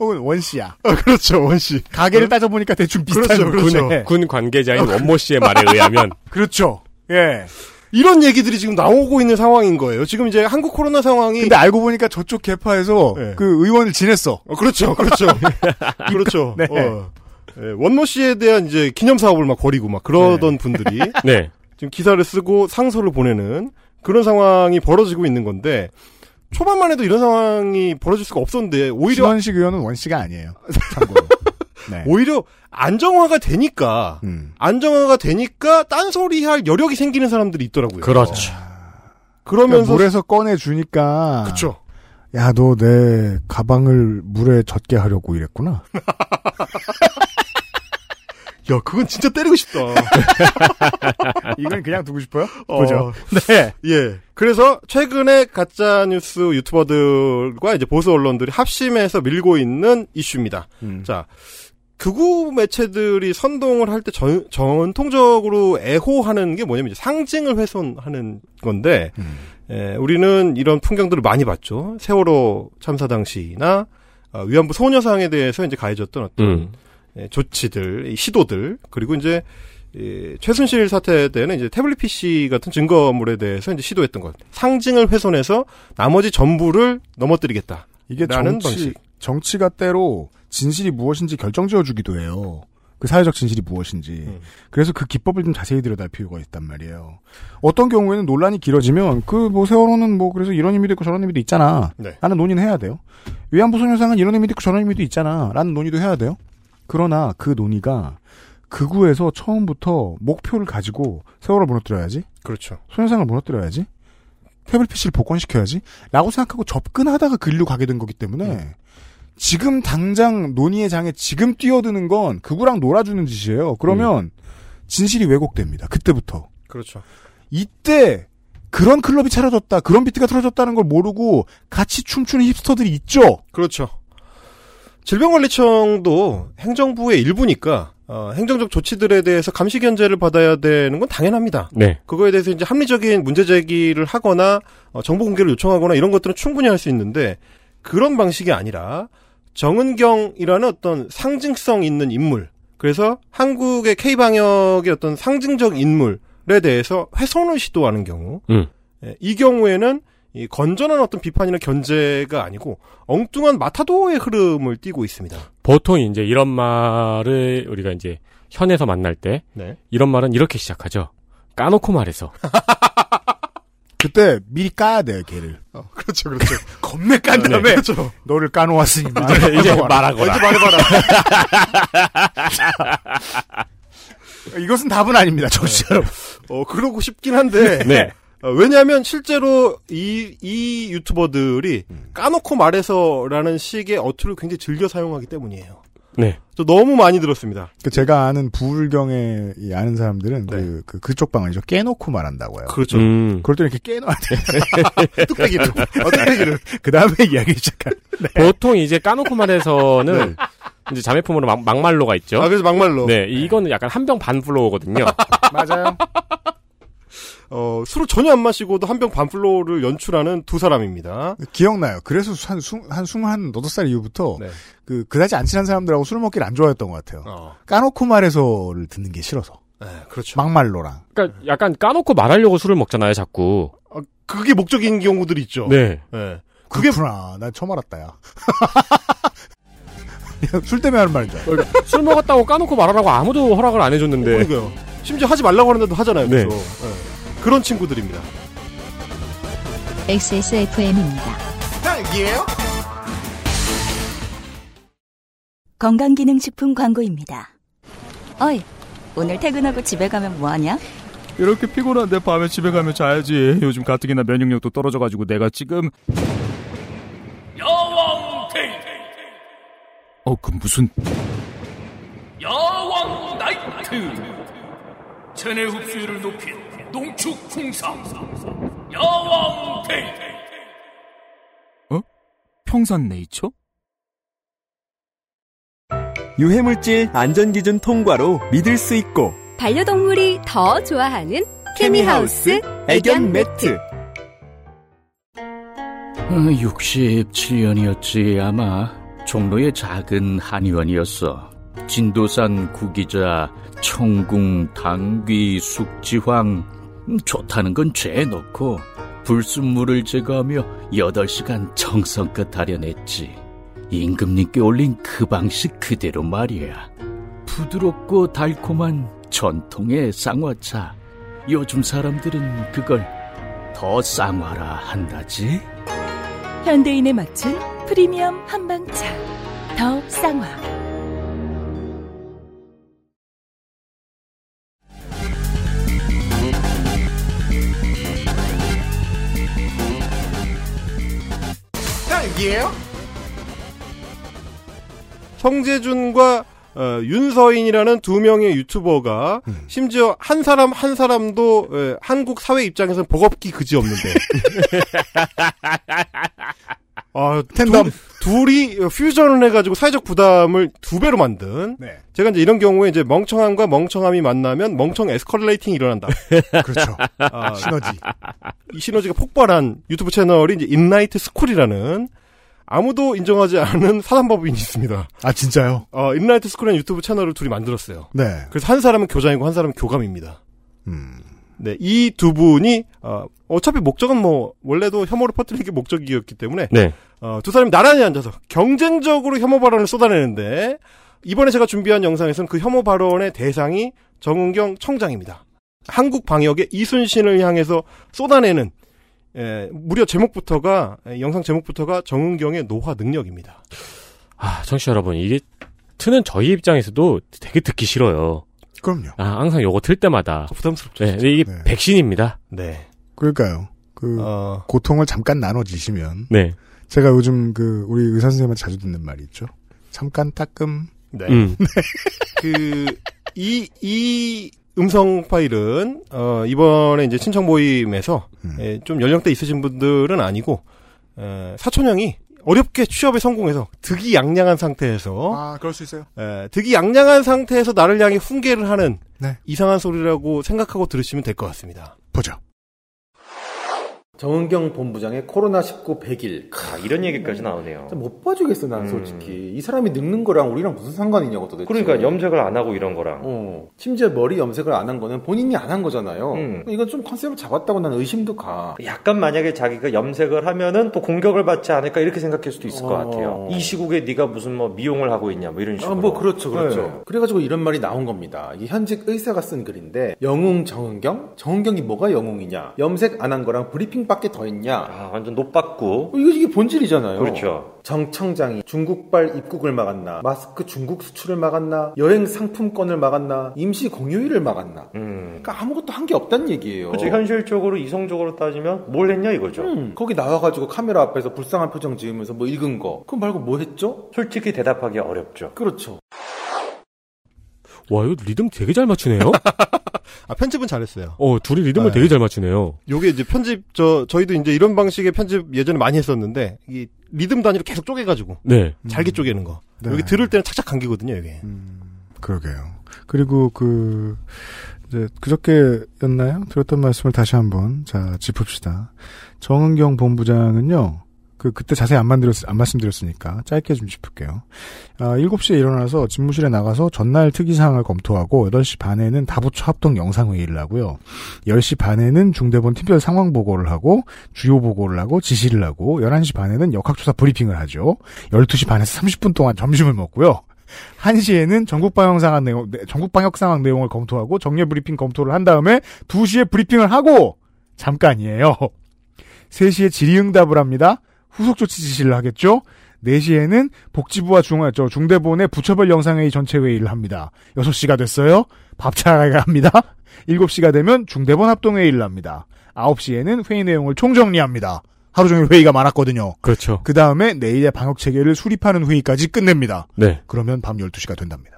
혹은 원씨야. 어, 그렇죠, 원씨. 가게를 따져보니까 대충 비슷한 그렇죠, 그렇죠. 군에. 군 관계자인 원모 씨의 말에 의하면 <laughs> 그렇죠. 예. <laughs> 이런 얘기들이 지금 나오고 있는 상황인 거예요. 지금 이제 한국 코로나 상황이 근데 알고 보니까 저쪽 개파에서 네. 그 의원을 지냈어. 어, 그렇죠, 그렇죠, 그렇죠. 네. 어. 예, 원모 씨에 대한 이제 기념 사업을 막 벌이고 막 그러던 분들이 <laughs> 네. 지금 기사를 쓰고 상소를 보내는 그런 상황이 벌어지고 있는 건데 초반만 해도 이런 상황이 벌어질 수가 없었는데 오히려 신원식 의원은 원씨가 아니에요. 참고로. <laughs> 네. 오히려 안정화가 되니까 음. 안정화가 되니까 딴소리 할 여력이 생기는 사람들이 있더라고요. 그렇죠. 그러니까 그러면서 물에서 꺼내 주니까. 그렇죠. 야, 너 내 가방을 물에 젖게 하려고 이랬구나. <laughs> 야, 그건 진짜 때리고 싶다. <laughs> 이건 그냥 두고 싶어요? 어, 보죠. 네. 예. 그래서 최근에 가짜 뉴스 유튜버들과 이제 보수 언론들이 합심해서 밀고 있는 이슈입니다. 음. 자, 극우 매체들이 선동을 할 때 전통적으로 애호하는 게 뭐냐면 이제 상징을 훼손하는 건데 음. 에, 우리는 이런 풍경들을 많이 봤죠. 세월호 참사 당시나 어, 위안부 소녀상에 대해서 이제 가해졌던 어떤 음. 예, 조치들, 이 시도들 그리고 이제 이 최순실 사태 때는 이제 태블릿 PC 같은 증거물에 대해서 이제 시도했던 것 상징을 훼손해서 나머지 전부를 넘어뜨리겠다. 이게 라는 정치, 방식. 정치가 때로 진실이 무엇인지 결정지어 주기도 해요. 그 사회적 진실이 무엇인지. 음. 그래서 그 기법을 좀 자세히 들여다볼 필요가 있단 말이에요. 어떤 경우에는 논란이 길어지면 그 뭐 세월호는 뭐 그래서 이런 의미도 있고 저런 의미도 있잖아. 네. 라는 논의는 해야 돼요. 위안부 소녀상은 이런 의미도 있고 저런 의미도 있잖아. 라는 논의도 해야 돼요. 그러나 그 논의가 극우에서 처음부터 목표를 가지고 세월을 무너뜨려야지. 그렇죠. 소녀상을 무너뜨려야지. 태블릿 PC를 복권시켜야지. 라고 생각하고 접근하다가 글로 가게 된 거기 때문에 지금 당장 논의의 장에 지금 뛰어드는 건 극우랑 놀아주는 짓이에요. 그러면 진실이 왜곡됩니다. 그때부터. 그렇죠. 이때 그런 클럽이 차려졌다. 그런 비트가 틀어졌다는 걸 모르고 같이 춤추는 힙스터들이 있죠. 그렇죠. 질병관리청도 행정부의 일부니까 어, 행정적 조치들에 대해서 감시 견제를 받아야 되는 건 당연합니다. 네. 그거에 대해서 이제 합리적인 문제 제기를 하거나 어, 정보 공개를 요청하거나 이런 것들은 충분히 할 수 있는데 그런 방식이 아니라 정은경이라는 어떤 상징성 있는 인물 그래서 한국의 K 방역의 어떤 상징적 인물에 대해서 훼손을 시도하는 경우 음. 예, 이 경우에는 이 건전한 어떤 비판이나 견제가 아니고 엉뚱한 마타도의 흐름을 띠고 있습니다. 보통 이제 이런 말을 우리가 이제 현에서 만날 때 네. 이런 말은 이렇게 시작하죠. 까놓고 말해서. <laughs> 그때 미리 까야 돼요, 걔를. 그렇죠, 그렇죠. <laughs> 겁내 깐 네, 다음에 그렇죠. 너를 까놓았으니 이제, <laughs> 이제 말하거라. 먼저 말해봐라. 이것은 답은 아닙니다, 정치 여러분. 어, 그러고 싶긴 한데. 네. 어, 왜냐하면 실제로 이, 이 유튜버들이 까놓고 말해서라는 식의 어투를 굉장히 즐겨 사용하기 때문이에요. 네. 저 너무 많이 들었습니다. 그 제가 아는 부울경에 이 아는 사람들은 네. 그, 그 그쪽 방언이죠. 깨놓고 말한다고요. 그렇죠. 음. 그럴 때 이렇게 깨놔야 돼. <laughs> 뚝배기를. 어, 뚝배기를. 그 다음에 이야기 시작한. 보통 이제 까놓고 말해서는 이제 자매품으로 막, 막말로가 있죠. 아, 그래서 막말로. 네, 이거는 약간 한 병 반 flow거든요. 맞아요. 어, 술을 전혀 안 마시고도 한 병 반 flow를 연출하는 두 사람입니다. 기억나요. 그래서 한 수, 한 스물한 너덟 살 이후부터 네. 그 그다지 안 친한 사람들하고 술 먹기를 안 좋아했던 것 같아요. 어. 까놓고 말해서를 듣는 게 싫어서. 네, 그렇죠. 막말로랑. 그러니까 약간 까놓고 말하려고 술을 먹잖아요, 자꾸. 어, 그게 목적인 경우들이 있죠. 네. 네. 그게 그렇구나. 난 처음 알았다, 야. 야, <laughs> 술 때문에 하는 말인 줄 알아. 그러니까 술 먹었다고 까놓고 말하라고 아무도 허락을 안 해줬는데. 그러니까요. 심지어 하지 말라고 하는데도 하잖아요. 네. 그래서. 네. 그런 친구들입니다. XSFM입니다. 딸기예요? 건강기능식품 광고입니다. 어이, 오늘 퇴근하고 집에 가면 뭐하냐? 이렇게 피곤한데 밤에 집에 가면 자야지. 요즘 가뜩이나 면역력도 떨어져가지고 내가 지금 야왕 데이 어 그 무슨 야왕 나이트 체내 흡수율을 높인 농축 홍삼 야왕 데이 어? 평산 네이처? 유해물질 안전기준 통과로 믿을 수 있고 반려동물이 더 좋아하는 케미하우스 애견 매트. 67년이었지 아마 종로의 작은 한의원이었어. 진도산 구기자, 청궁, 당귀, 숙지황 음, 좋다는 건 죄에 넣고 불순물을 제거하며 8시간 정성껏 다려냈지. 임금님께 올린 그 방식 그대로 말이야. 부드럽고 달콤한 전통의 쌍화차. 요즘 사람들은 그걸 더 쌍화라 한다지. 현대인에 맞춘 프리미엄 한방차. 더 쌍화. 딸기예요? 성재준과 어, 윤서인이라는 두 명의 유튜버가 심지어 한 사람 한 사람도 에, 한국 사회 입장에서는 버겁기 그지 없는데 <laughs> 아, tandem. 두, 둘이 퓨전을 해가지고 사회적 부담을 두 배로 만든. 네. 제가 이제 이런 경우에 이제 멍청함과 멍청함이 만나면 멍청 escalating이 일어난다. <laughs> 그렇죠. 아, 시너지. 이 시너지가 폭발한 유튜브 채널이 이제 인라이트 스쿨이라는 아무도 인정하지 않은 사단법인이 있습니다. 아 진짜요? 어, 인라이트 스쿨이라는 유튜브 채널을 둘이 만들었어요. 네. 그래서 한 사람은 교장이고 한 사람은 교감입니다. 음. 네, 이 두 분이 어, 어차피 목적은 뭐 원래도 혐오를 퍼뜨리는 게 목적이었기 때문에 네. 어, 두 사람이 나란히 앉아서 경쟁적으로 혐오 발언을 쏟아내는데 이번에 제가 준비한 영상에서는 그 혐오 발언의 대상이 정은경 청장입니다. 한국 방역의 이순신을 향해서 쏟아내는 예, 무려 제목부터가 예, 영상 제목부터가 정은경의 노화 능력입니다. 아, 청취자 여러분, 이게 트는 저희 입장에서도 되게 듣기 싫어요. 그럼요. 아, 항상 요거 틀 때마다. 부담스럽죠. 네, 이게 백신입니다. 네. 그러니까요. 그 고통을 잠깐 나눠지시면 네. 제가 요즘 그 우리 의사 선생님한테 자주 듣는 말이 있죠. 잠깐 따끔. 네. 음. <laughs> 그, 이, 이 음성 파일은, 어, 이번에 이제 친척 모임에서, 예, 좀 연령대 있으신 분들은 아니고, 에, 사촌형이 어렵게 취업에 성공해서 득이 양양한 상태에서, 아, 그럴 수 있어요. 에, 득이 양양한 상태에서 나를 향해 훈계를 하는 네. 이상한 소리라고 생각하고 들으시면 될 것 같습니다. 보죠. 정은경 본부장의 코로나19 100일. 아, 이런 얘기까지 나오네요. 못 봐주겠어, 난 솔직히. 이 사람이 늙는 거랑 우리랑 무슨 상관이냐고 도대체. 그러니까 염색을 안 하고 이런 거랑. 어. 심지어 머리 염색을 안 한 거는 본인이 안 한 거잖아요. 음. 이건 좀 컨셉을 잡았다고 나는 의심도 가. 약간 만약에 자기가 염색을 하면은 또 공격을 받지 않을까 이렇게 생각할 수도 있을 것 어. 같아요. 이 시국에 네가 무슨 뭐 미용을 하고 있냐 뭐 이런 식으로. 아, 뭐 그렇죠, 그렇죠. 네. 그래가지고 이런 말이 나온 겁니다. 이게 현직 의사가 쓴 글인데 영웅 정은경? 정은경이 뭐가 영웅이냐? 염색 안 한 거랑 브리핑 밖에 더 했냐? 아, 완전 노빠꾸. 이거 이게 본질이잖아요. 그렇죠. 정 청장이 중국발 입국을 막았나? 마스크 중국 수출을 막았나? 여행 상품권을 막았나? 임시 공휴일을 막았나? 음. 그러니까 아무것도 한 게 없다는 얘기예요. 그렇죠. 현실적으로 이성적으로 따지면 뭘 했냐 이거죠. 음, 거기 나와가지고 카메라 앞에서 불쌍한 표정 지으면서 뭐 읽은 거. 그거 말고 뭐 했죠? 솔직히 대답하기 어렵죠. 그렇죠. 와, 이거 리듬 되게 잘 맞추네요? <laughs> 아, 편집은 잘했어요. 어, 둘이 리듬을 네. 되게 잘 맞추네요. 요게 이제 편집, 저, 저희도 이제 이런 방식의 편집 예전에 많이 했었는데, 이 리듬 단위로 계속 쪼개가지고. 네. 잘게 쪼개는 거. 네. 여기 들을 때는 착착 감기거든요, 이게. 그러게요. 그리고 그 이제 그저께였나요? 들었던 말씀을 다시 한번 자 짚읍시다. 정은경 본부장은요. 그 그때 자세히 안 만들었 안 말씀드렸으니까 짧게 좀 짚을게요. 아, 7시에 일어나서 집무실에 나가서 전날 특이 사항을 검토하고 8시 반에는 다부처 합동 영상 회의를 하고요. 10시 반에는 중대본 팀별 상황 보고를 하고 주요 보고를 하고 지시를 하고 11시 반에는 역학조사 브리핑을 하죠. 12시 반에서 30분 동안 점심을 먹고요. 1시에는 전국 방역 상황 내용, 네, 전국 방역 상황 내용을 검토하고 정례 브리핑 검토를 한 다음에 2시에 브리핑을 하고 잠깐이에요. 3시에 질의응답을 합니다. 후속 조치 지시를 하겠죠. 4시에는 복지부와 중, 저 중대본의 부처별 영상회의 전체 회의를 합니다. 6시가 됐어요. 밥 차가 합니다. 7시가 되면 중대본 합동회의를 합니다. 9시에는 회의 내용을 총정리합니다. 하루 종일 회의가 많았거든요. 그렇죠. 그 다음에 내일의 방역 체계를 수립하는 회의까지 끝냅니다. 네. 그러면 밤 12시가 된답니다.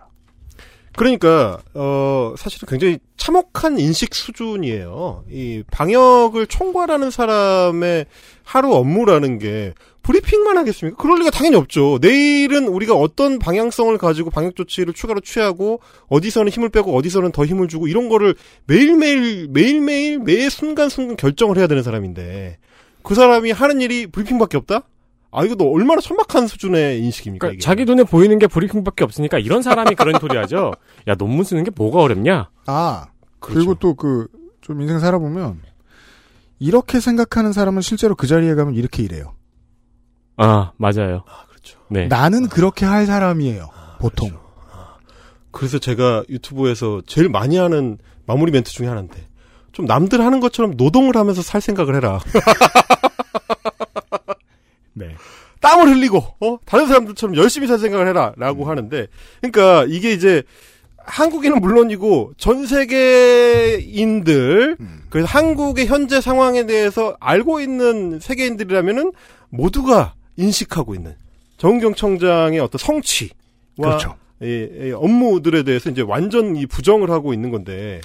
그러니까 어 사실은 굉장히 참혹한 인식 수준이에요. 이 방역을 총괄하는 사람의 하루 업무라는 게 브리핑만 하겠습니까? 그럴 리가 당연히 없죠. 내일은 우리가 어떤 방향성을 가지고 방역 조치를 추가로 취하고 어디서는 힘을 빼고 어디서는 더 힘을 주고 이런 거를 매일매일 매일매일 매 순간순간 결정을 해야 되는 사람인데 그 사람이 하는 일이 브리핑밖에 없다? 아 이거 너 얼마나 천박한 수준의 인식입니까? 그러니까 자기 눈에 보이는 게 브리핑밖에 없으니까 이런 사람이 그런 소리 하죠. 야, 논문 쓰는 게 뭐가 어렵냐? 아, 그리고 또 그, 좀 인생 살아보면, 이렇게 생각하는 사람은 실제로 그 자리에 가면 이렇게 일해요. 아, 맞아요. 그렇죠. 네. 나는 그렇게 할 사람이에요. 보통. 그래서 제가 유튜브에서 제일 많이 하는 마무리 멘트 중에 하나인데 좀 남들 하는 것처럼 노동을 하면서 살 생각을 해라. <laughs> 네. 땀을 흘리고 어 다른 사람들처럼 열심히 살 생각을 해라라고 음. 하는데 그러니까 이게 이제 한국인은 물론이고 전 세계인들 음. 그래서 한국의 현재 상황에 대해서 알고 있는 세계인들이라면은 모두가 인식하고 있는 정경 청장의 어떤 성취와 그렇죠. 예, 예, 업무들에 대해서 이제 완전 이 부정을 하고 있는 건데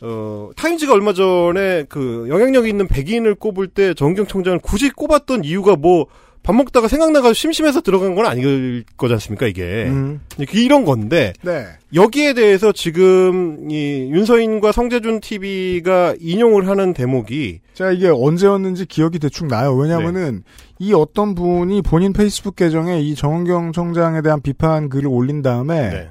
어, 타임즈가 얼마 전에 그 영향력 있는 백인을 꼽을 때 정경 청장을 굳이 꼽았던 이유가 뭐 밥 먹다가 생각나가지고 심심해서 들어간 건 아닐 거지 않습니까, 이게. 음. 이런 건데, 네. 여기에 대해서 지금, 이, 윤서인과 성재준 TV가 인용을 하는 대목이, 제가 이게 언제였는지 기억이 대충 나요. 왜냐면은 이 어떤 분이 본인 페이스북 계정에 이 정은경 청장에 대한 비판 글을 올린 다음에 네.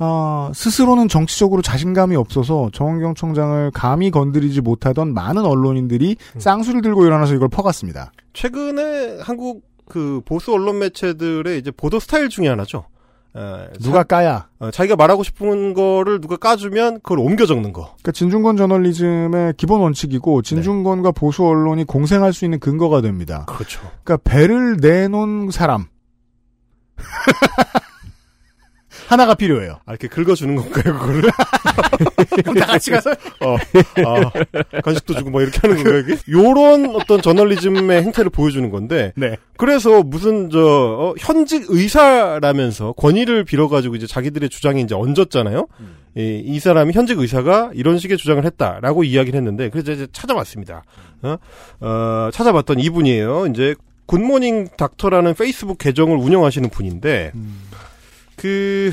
아, 스스로는 정치적으로 자신감이 없어서 정은경 청장을 감히 건드리지 못하던 많은 언론인들이 음. 쌍수를 들고 일어나서 이걸 퍼갔습니다. 최근에 한국 그 보수 언론 매체들의 이제 보도 스타일 중에 하나죠. 에, 누가 까야? 어, 자기가 말하고 싶은 거를 누가 까주면 그걸 옮겨 적는 거. 그러니까 진중권 저널리즘의 기본 원칙이고 진중권과 보수 언론이 공생할 수 있는 근거가 됩니다. 그렇죠. 그러니까 배를 내놓은 사람 <laughs> 하나가 필요해요. 아, 이렇게 긁어주는 건가요, 그거를? <laughs> 그럼 다 같이 가서? <laughs> 어, 아, 간식도 주고 뭐 이렇게 하는 건가요, 이게? 요런 어떤 저널리즘의 행태를 보여주는 건데. 네. 그래서 무슨, 저, 어, 현직 의사라면서 권위를 빌어가지고 이제 자기들의 주장이 이제 얹었잖아요? 이, 이 사람이 현직 의사가 이런 식의 주장을 했다라고 이야기를 했는데, 그래서 이제 찾아봤습니다. 어, 어 찾아봤던 이분이에요. 이제, 굿모닝 닥터라는 페이스북 계정을 운영하시는 분인데, 그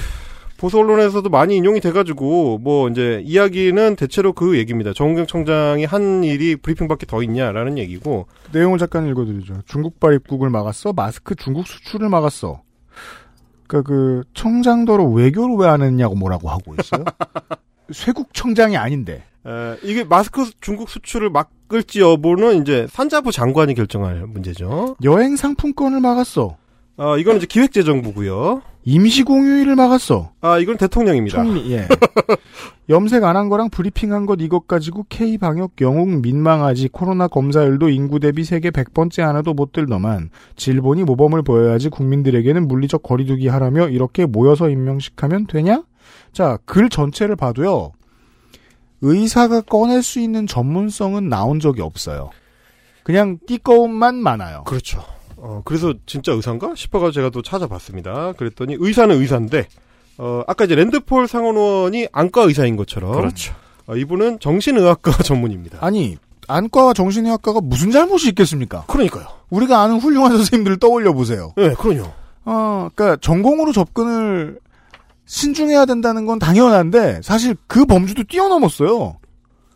보수 언론에서도 많이 인용이 돼가지고 뭐 이제 이야기는 대체로 그 얘기입니다. 정은경 청장이 한 일이 브리핑밖에 더 있냐라는 얘기고 내용을 잠깐 읽어드리죠. 중국발 입국을 막았어. 마스크 중국 수출을 막았어. 그러니까 그 청장더러 외교를 왜 안 했냐고 뭐라고 하고 있어요. <laughs> 쇄국 청장이 아닌데. 에, 이게 마스크 중국 수출을 막을지 여부는 이제 산자부 장관이 결정할 문제죠. 여행 상품권을 막았어. 어, 이건 이제 기획재정부고요. 임시공휴일을 막았어. 아, 이건 대통령입니다. 총리, 예. <laughs> 염색 안 한 거랑 브리핑한 것 이것 가지고 K방역 영웅 민망하지 코로나 검사율도 인구 대비 세계 100번째 하나도 못 들더만 질본이 모범을 보여야지 국민들에게는 물리적 거리두기 하라며 이렇게 모여서 임명식하면 되냐? 자, 글 전체를 봐도요. 의사가 꺼낼 수 있는 전문성은 나온 적이 없어요. 그냥 띠꺼움만 많아요. 그렇죠. 어, 그래서 진짜 의사인가 싶어가지고 제가 또 찾아봤습니다. 그랬더니 의사는 의사인데, 어, 아까 이제 랜드폴 상원 의원이 안과 의사인 것처럼. 그렇죠. 어, 이분은 정신의학과 <laughs> 전문입니다. 아니, 안과와 정신의학과가 무슨 잘못이 있겠습니까? 그러니까요. 우리가 아는 훌륭한 선생님들을 떠올려 보세요. 네, 그럼요. 어, 그러니까 전공으로 접근을 신중해야 된다는 건 당연한데 사실 그 범주도 뛰어넘었어요.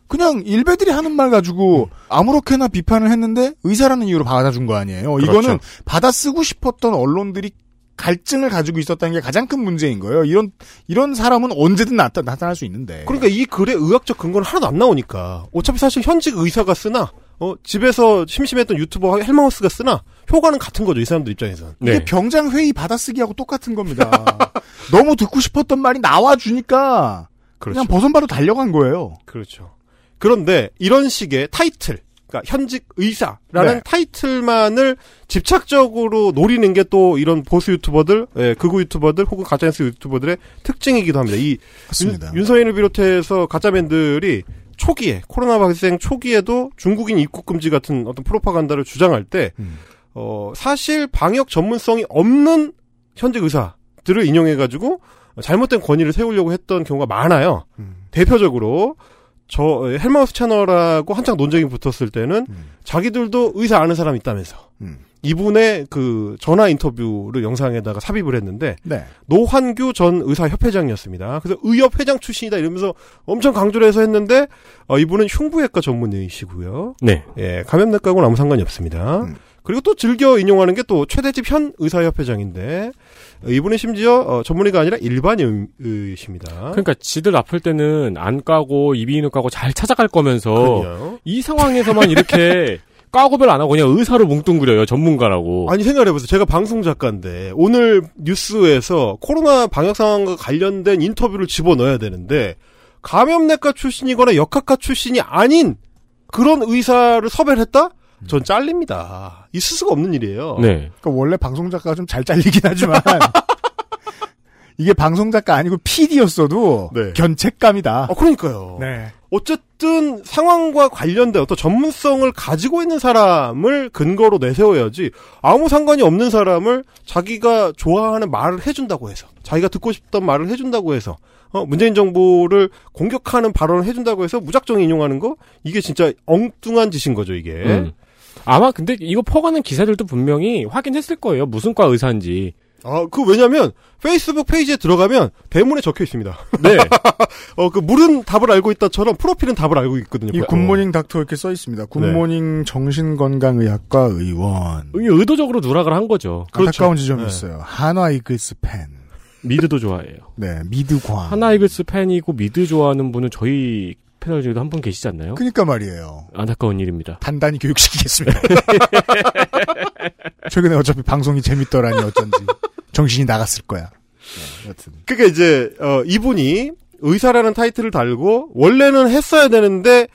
그냥 일베들이 하는 말 가지고 아무렇게나 비판을 했는데 의사라는 이유로 받아준 거 아니에요. 그렇죠. 이거는 받아 쓰고 싶었던 언론들이 갈증을 가지고 있었다는 게 가장 큰 문제인 거예요. 이런 이런 사람은 언제든 나타, 나타날 수 있는데. 그러니까 이 글에 의학적 근거는 하나도 안 나오니까. 어차피 사실 현직 의사가 쓰나, 어, 집에서 심심했던 유튜버 헬마우스가 쓰나, 효과는 같은 거죠, 이 사람들 입장에서는. 이게 병장 회의 받아쓰기하고 똑같은 겁니다. <laughs> 너무 듣고 싶었던 말이 나와 주니까 그냥 버선바로 달려간 거예요. 그렇죠. 그런데 이런 식의 타이틀, 그러니까 현직 의사라는 네. 타이틀만을 집착적으로 노리는 게 또 이런 보수 유튜버들, 예, 극우 유튜버들 혹은 가짜뉴스 유튜버들의 특징이기도 합니다. 이 맞습니다. 윤, 서인을 비롯해서 가짜맨들이 초기에 코로나 발생 초기에도 중국인 입국 금지 같은 어떤 프로파간다를 주장할 때 음. 어, 사실 방역 전문성이 없는 현직 의사들을 인용해 가지고 잘못된 권위를 세우려고 했던 경우가 많아요. 음. 대표적으로 저 헬마우스 채널하고 한창 논쟁이 붙었을 때는 자기들도 의사 아는 사람 있다면서 음. 이분의 그 전화 인터뷰를 영상에다가 삽입을 했는데 네. 노환규 전 의사 협회장이었습니다. 그래서 의협 회장 출신이다 이러면서 엄청 강조를 해서 했는데 어, 이분은 흉부외과 전문의시고요. 네. 예, 감염내과하고는 아무 상관이 없습니다. 그리고 또 즐겨 인용하는 게 또 최대집 현 의사협회장인데 어, 이분은 심지어 어, 전문의가 아니라 일반 의- 의십니다. 그러니까 지들 아플 때는 안 까고 이비인후 까고 잘 찾아갈 거면서 그럼요. 이 상황에서만 이렇게 <laughs> 까고별 안 하고 그냥 의사로 뭉뚱그려요 전문가라고. 아니 생각해보세요. 제가 방송 작가인데 오늘 뉴스에서 코로나 방역 상황과 관련된 인터뷰를 집어 넣어야 되는데 감염내과 출신이거나 역학과 출신이 아닌 그런 의사를 섭외를 했다? 전 잘립니다. 있을 수가 없는 일이에요. 네. 그러니까 원래 방송 작가가 좀 잘 잘리긴 하지만 <laughs> 이게 방송 작가 아니고 PD였어도 견책감이다. 어, 그러니까요. 네. 어쨌든 상황과 관련된 어떤 전문성을 가지고 있는 사람을 근거로 내세워야지 아무 상관이 없는 사람을 자기가 좋아하는 말을 해준다고 해서 자기가 듣고 싶던 말을 해준다고 해서 어, 문재인 정부를 공격하는 발언을 해준다고 해서 무작정 인용하는 거 이게 진짜 엉뚱한 짓인 거죠 이게. 음. 아마 근데 이거 퍼가는 기사들도 분명히 확인했을 거예요. 무슨 과 의사인지. 아, 그 왜냐면 페이스북 페이지에 들어가면 대문에 적혀 있습니다. 네. <laughs> 어, 그 물은 답을 알고 있다처럼 프로필은 답을 알고 있거든요. 이 굿모닝 닥터 이렇게 써 있습니다. 굿모닝 정신건강의학과 의원. 이게 의도적으로 누락을 한 거죠. 안타까운 그렇죠. 지점이 네. 있어요. 한화 이글스 팬. 미드도 좋아해요. 네, 미드광. 하나 이글스 팬이고 미드 좋아하는 분은 저희 패널 중에도 한 분 계시지 않나요? 그니까 말이에요. 안타까운 일입니다. 단단히 교육시키겠습니다. <laughs> 최근에 어차피 방송이 재밌더라니 어쩐지. 정신이 나갔을 거야. 네, 여튼. 그러니까 이제 어, 이분이 의사라는 타이틀을 달고 원래는 했어야 되는데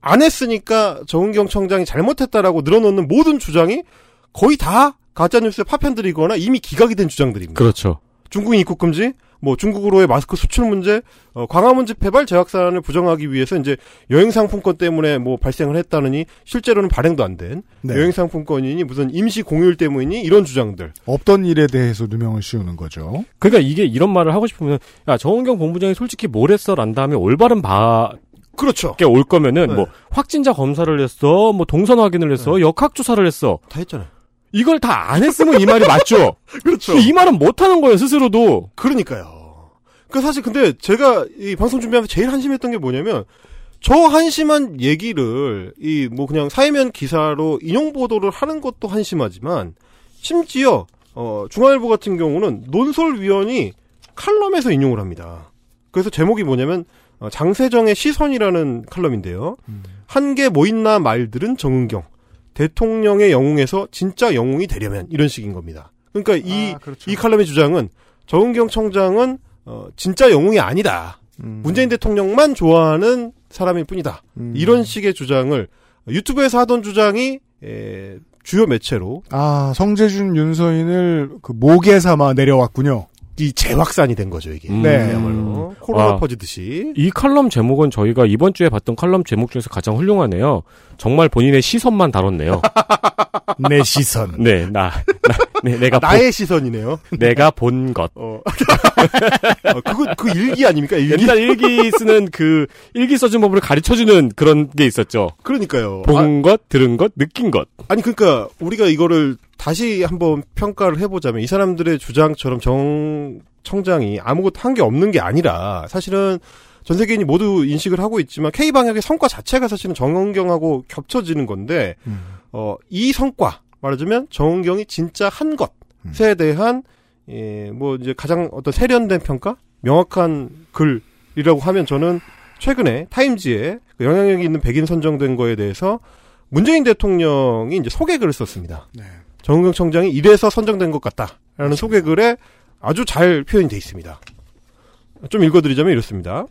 안 했으니까 정은경 청장이 잘못했다라고 늘어놓는 모든 주장이 거의 다 가짜뉴스의 파편들이거나 이미 기각이 된 주장들입니다. 그렇죠. 중국인 입국 금지, 뭐 중국으로의 마스크 수출 문제, 어, 광화문 집회발 재확산을 부정하기 위해서 이제 여행 상품권 때문에 뭐 발생을 했다느니 실제로는 발행도 안된 네. 여행 상품권이니 무슨 임시 공휴일 때문이니 이런 주장들. 없던 일에 대해서 누명을 씌우는 거죠. 그러니까 이게 이런 말을 하고 싶으면 야 정은경 본부장이 솔직히 뭘 했어란 다음에 올바른 바 그렇죠. 올 거면은 네. 뭐 확진자 검사를 했어, 뭐 동선 확인을 했어, 역학 조사를 했어. 다 했잖아요. 이걸 다 안 했으면 이 말이 맞죠. <laughs> 그렇죠. 이 말은 못 하는 거예요 스스로도. 그러니까요. 그 사실 근데 제가 이 방송 준비하면서 제일 한심했던 게 뭐냐면 저 한심한 얘기를 이 뭐 그냥 사회면 기사로 인용 보도를 하는 것도 한심하지만 심지어 어 중앙일보 같은 경우는 논설위원이 칼럼에서 인용을 합니다. 그래서 제목이 뭐냐면 어, 장세정의 시선이라는 칼럼인데요. 한계 뭐 있나 말들은 정은경 대통령의 영웅에서 진짜 영웅이 되려면 이런 식인 겁니다. 그러니까 이이 칼럼의 주장은 정은경 청장은 어, 진짜 영웅이 아니다. 문재인 대통령만 좋아하는 사람일 뿐이다. 이런 식의 주장을 유튜브에서 하던 주장이 에, 주요 매체로 아, 성재준 윤서인을 그 목에 삼아 내려왔군요. 이 재확산이 된 거죠, 이게. 네. 그야말로 코로나 아, 퍼지듯이. 이 칼럼 제목은 저희가 이번 주에 봤던 칼럼 제목 중에서 가장 훌륭하네요. 정말 본인의 시선만 다뤘네요. <laughs> 내 시선. 네, 나, 나 네, 내가 나의 본, 시선이네요. 내가 본 것. 어. <laughs> 어, 그거 그 일기 아닙니까? 일기. 옛날 일기 쓰는 그 일기 써준 법을 가르쳐주는 그런 게 있었죠. 그러니까요. 본 것, 들은 것, 느낀 것. 아니 그러니까 우리가 이거를 다시 한번 평가를 해보자면 이 사람들의 주장처럼 정 청장이 아무것도 한 게 없는 게 아니라 사실은 전 세계인이 모두 인식을 하고 있지만 K 방역의 성과 자체가 사실은 정은경하고 겹쳐지는 건데 어, 이 성과 말하자면 정은경이 진짜 한 것에 대한 예, 뭐 이제 가장 어떤 세련된 평가, 명확한 글이라고 하면 저는 최근에 타임지에 그 영향력이 있는 백인 선정된 거에 대해서 문재인 대통령이 이제 소개글을 썼습니다. 정은경 청장이 이래서 선정된 것 같다라는 소개글에 아주 잘 표현이 돼 있습니다. 좀 읽어드리자면 이렇습니다.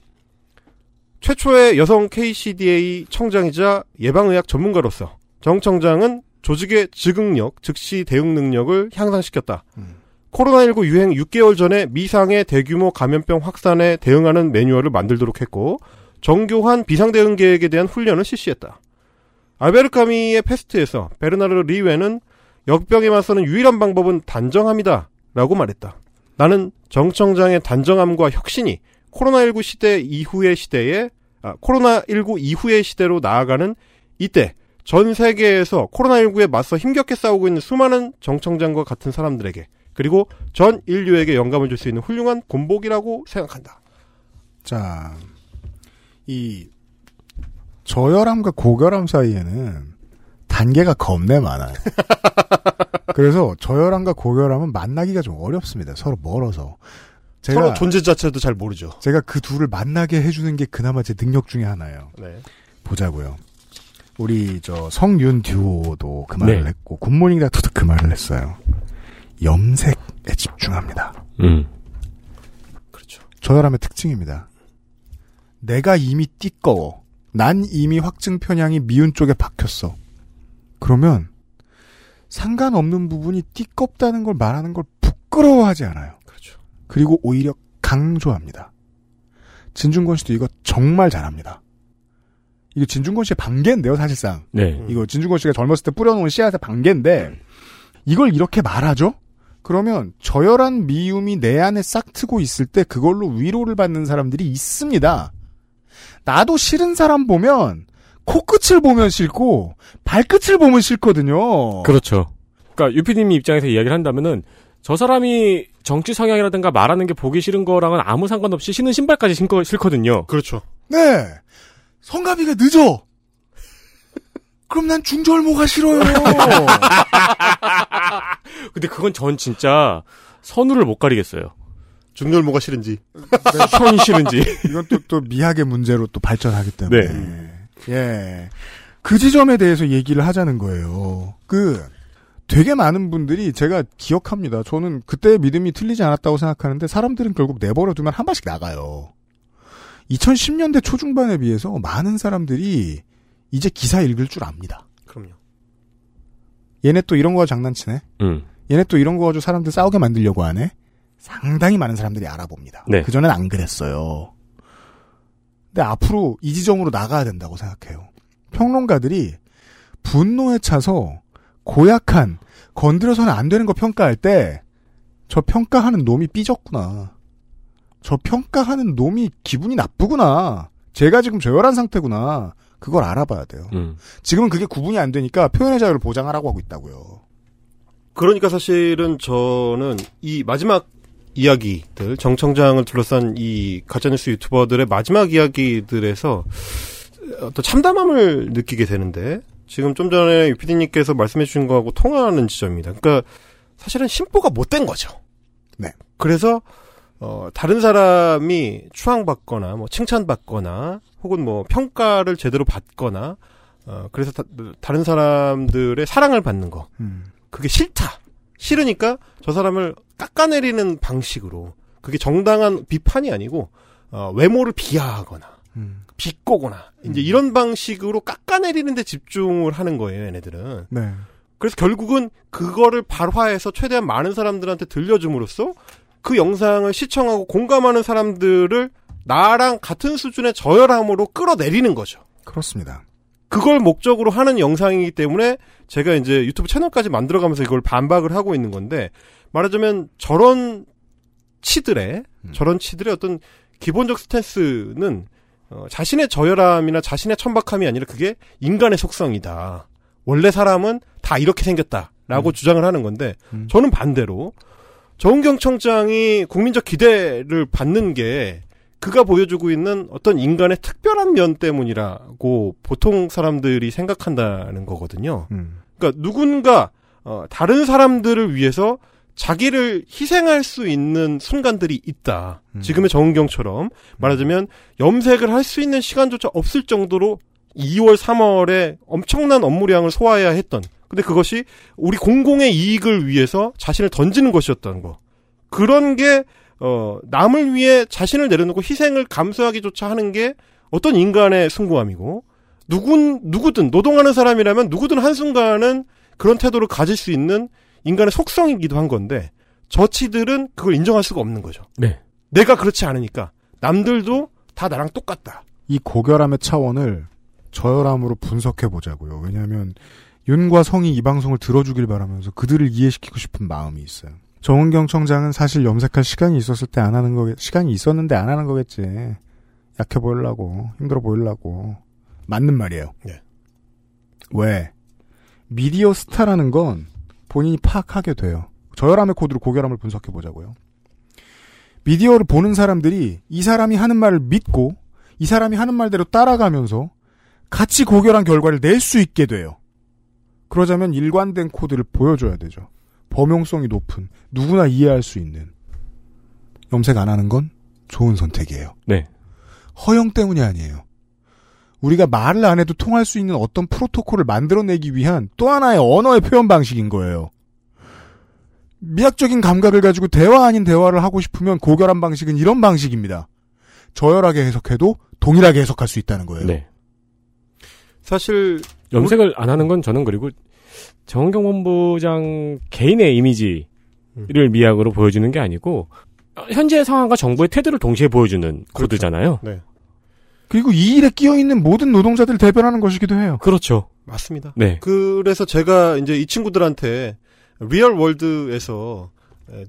최초의 여성 KCDA 청장이자 예방의학 전문가로서 정 청장은 조직의 즉응력, 즉시 대응 능력을 향상시켰다. 코로나19 유행 6개월 전에 미상의 대규모 감염병 확산에 대응하는 매뉴얼을 만들도록 했고 정교한 비상대응 계획에 대한 훈련을 실시했다. 알베르카미의 패스트에서 베르나르 리웨는 역병에 맞서는 유일한 방법은 단정함이다 라고 말했다. 나는 정청장의 단정함과 혁신이 코로나19 시대 이후의 시대에 아, 코로나19 이후의 시대로 나아가는 이때 전 세계에서 코로나19에 맞서 힘겹게 싸우고 있는 수많은 정청장과 같은 사람들에게 그리고 전 인류에게 영감을 줄 수 있는 훌륭한 본보기라고 생각한다. 자, 이 저혈암과 고혈암 사이에는 단계가 겁내 많아요. <laughs> 그래서 저혈암과 고혈암은 만나기가 좀 어렵습니다. 서로 멀어서. 서로 존재 자체도 잘 모르죠. 제가 그 둘을 만나게 해주는 게 그나마 제 능력 중에 하나예요. 네. 보자고요. 우리 저 성윤 듀오도 그 말을 네. 했고 굿모닝 닥터도 그 말을 했어요. 염색에 집중합니다. 음. 저혈암의 특징입니다. 내가 이미 띠꺼워. 난 이미 확증 편향이 미운 쪽에 박혔어. 그러면 상관없는 부분이 띠껍다는 걸 말하는 걸 부끄러워하지 않아요. 그리고 오히려 강조합니다. 진중권 씨도 이거 정말 잘합니다. 이거 진중권 씨의 반개인데요, 사실상. 네. 이거 진중권 씨가 젊었을 때 뿌려놓은 씨앗의 반개인데 이걸 이렇게 말하죠? 그러면 저열한 미움이 내 안에 싹 트고 있을 때 그걸로 위로를 받는 사람들이 있습니다. 나도 싫은 사람 보면 코끝을 보면 싫고 발끝을 보면 싫거든요. 그렇죠. 그러니까 유피디님 입장에서 이야기를 한다면은 저 사람이 정치 성향이라든가 말하는 게 보기 싫은 거랑은 아무 상관없이 신은 신발까지 신거 싫거든요. 그렇죠. 네. 성가비가 늦어. 그럼 난 중절모가 싫어요. <laughs> 근데 그건 전 진짜 선우를 못 가리겠어요. 중절모가 싫은지. 현 싫은지. <laughs> 이건 또, 또 미학의 문제로 또 발전하기 때문에. 네. 예. 그 지점에 대해서 얘기를 하자는 거예요. 그, 되게 많은 분들이 제가 기억합니다. 저는 그때 믿음이 틀리지 않았다고 생각하는데 사람들은 결국 내버려 두면 한 발씩 나가요. 2010년대 초중반에 비해서 많은 사람들이 이제 기사 읽을 줄 압니다. 그럼요. 얘네 또 이런 거 장난치네. 음. 얘네 또 이런 거 가지고 사람들 싸우게 만들려고 하네. 상당히 많은 사람들이 알아봅니다. 네. 그전엔 안 그랬어요. 근데 앞으로 이 지점으로 나가야 된다고 생각해요. 평론가들이 분노에 차서 고약한 건드려서는 안 되는 거 평가할 때 저 평가하는 놈이 삐졌구나. 저 평가하는 놈이 기분이 나쁘구나. 제가 지금 저열한 상태구나. 그걸 알아봐야 돼요. 음. 지금은 그게 구분이 안 되니까 표현의 자유를 보장하라고 하고 있다고요. 그러니까 사실은 저는 이 마지막 이야기들 정청장을 둘러싼 이 가짜뉴스 유튜버들의 마지막 이야기들에서 어떤 참담함을 느끼게 되는데 지금 좀 전에 유피디님께서 말씀해 주신 거하고 통하는 지점입니다. 그러니까 사실은 심보가 못된 거죠. 네. 그래서 어 다른 사람이 추앙받거나 뭐 칭찬받거나 혹은 뭐 평가를 제대로 받거나 어 그래서 다, 다른 사람들의 사랑을 받는 거 음. 그게 싫다. 싫으니까 저 사람을 깎아내리는 방식으로 그게 정당한 비판이 아니고 어, 외모를 비하하거나 음. 비꼬거나 이제 이런 방식으로 깎아내리는 데 집중을 하는 거예요, 얘네들은. 네. 그래서 결국은 그거를 발화해서 최대한 많은 사람들한테 들려줌으로써 그 영상을 시청하고 공감하는 사람들을 나랑 같은 수준의 저열함으로 끌어내리는 거죠. 그렇습니다. 그걸 목적으로 하는 영상이기 때문에 제가 이제 유튜브 채널까지 만들어가면서 이걸 반박을 하고 있는 건데 말하자면 저런 치들의 저런 치들의 어떤 기본적 스탠스는 어, 자신의 저열함이나 자신의 천박함이 아니라 그게 인간의 속성이다. 원래 사람은 다 이렇게 생겼다라고 주장을 하는 건데 저는 반대로 정은경 청장이 국민적 기대를 받는 게 그가 보여주고 있는 어떤 인간의 특별한 면 때문이라고 보통 사람들이 생각한다는 거거든요. 음. 그러니까 누군가 어, 다른 사람들을 위해서 자기를 희생할 수 있는 순간들이 있다. 지금의 정은경처럼 말하자면 염색을 할 수 있는 시간조차 없을 정도로 2월, 3월에 엄청난 업무량을 소화해야 했던. 근데 그것이 우리 공공의 이익을 위해서 자신을 던지는 것이었던 거. 그런 게 어, 남을 위해 자신을 내려놓고 희생을 감수하기조차 하는 게 어떤 인간의 숭고함이고, 누군, 누구든, 노동하는 사람이라면 누구든 한순간은 그런 태도를 가질 수 있는 인간의 속성이기도 한 건데, 저치들은 그걸 인정할 수가 없는 거죠. 네. 내가 그렇지 않으니까, 남들도 다 나랑 똑같다. 이 고결함의 차원을 저열함으로 분석해 보자고요. 왜냐하면 윤과 성이 이 방송을 들어주길 바라면서 그들을 이해시키고 싶은 마음이 있어요. 정은경 청장은 사실 염색할 시간이 있었을 때 안 하는 거겠, 시간이 있었는데 안 하는 거겠지. 약해 보이려고, 힘들어 보이려고. 맞는 말이에요. 네. 왜? 미디어 스타라는 건 본인이 파악하게 돼요. 저열함의 코드로 고결함을 분석해 보자고요. 미디어를 보는 사람들이 이 사람이 하는 말을 믿고 이 사람이 하는 말대로 따라가면서 같이 고결한 결과를 낼 수 있게 돼요. 그러자면 일관된 코드를 보여줘야 되죠. 범용성이 높은 누구나 이해할 수 있는 염색 안 하는 건 좋은 선택이에요. 네. 허영 때문이 아니에요. 우리가 말을 안 해도 통할 수 있는 어떤 프로토콜을 만들어내기 위한 또 하나의 언어의 표현 방식인 거예요. 미학적인 감각을 가지고 대화 아닌 대화를 하고 싶으면 고결한 방식은 이런 방식입니다. 저열하게 해석해도 동일하게 해석할 수 있다는 거예요. 네. 사실 염색을 안 하는 건 저는 그리고 정은경 본부장 개인의 이미지를 미학으로 보여주는 게 아니고 어, 현재 상황과 정부의 태도를 동시에 보여주는 코드잖아요. 네. 그리고 이 일에 끼어 있는 모든 노동자들 대변하는 것이기도 해요. 그렇죠. 맞습니다. 네. 그래서 제가 이제 이 친구들한테 real world에서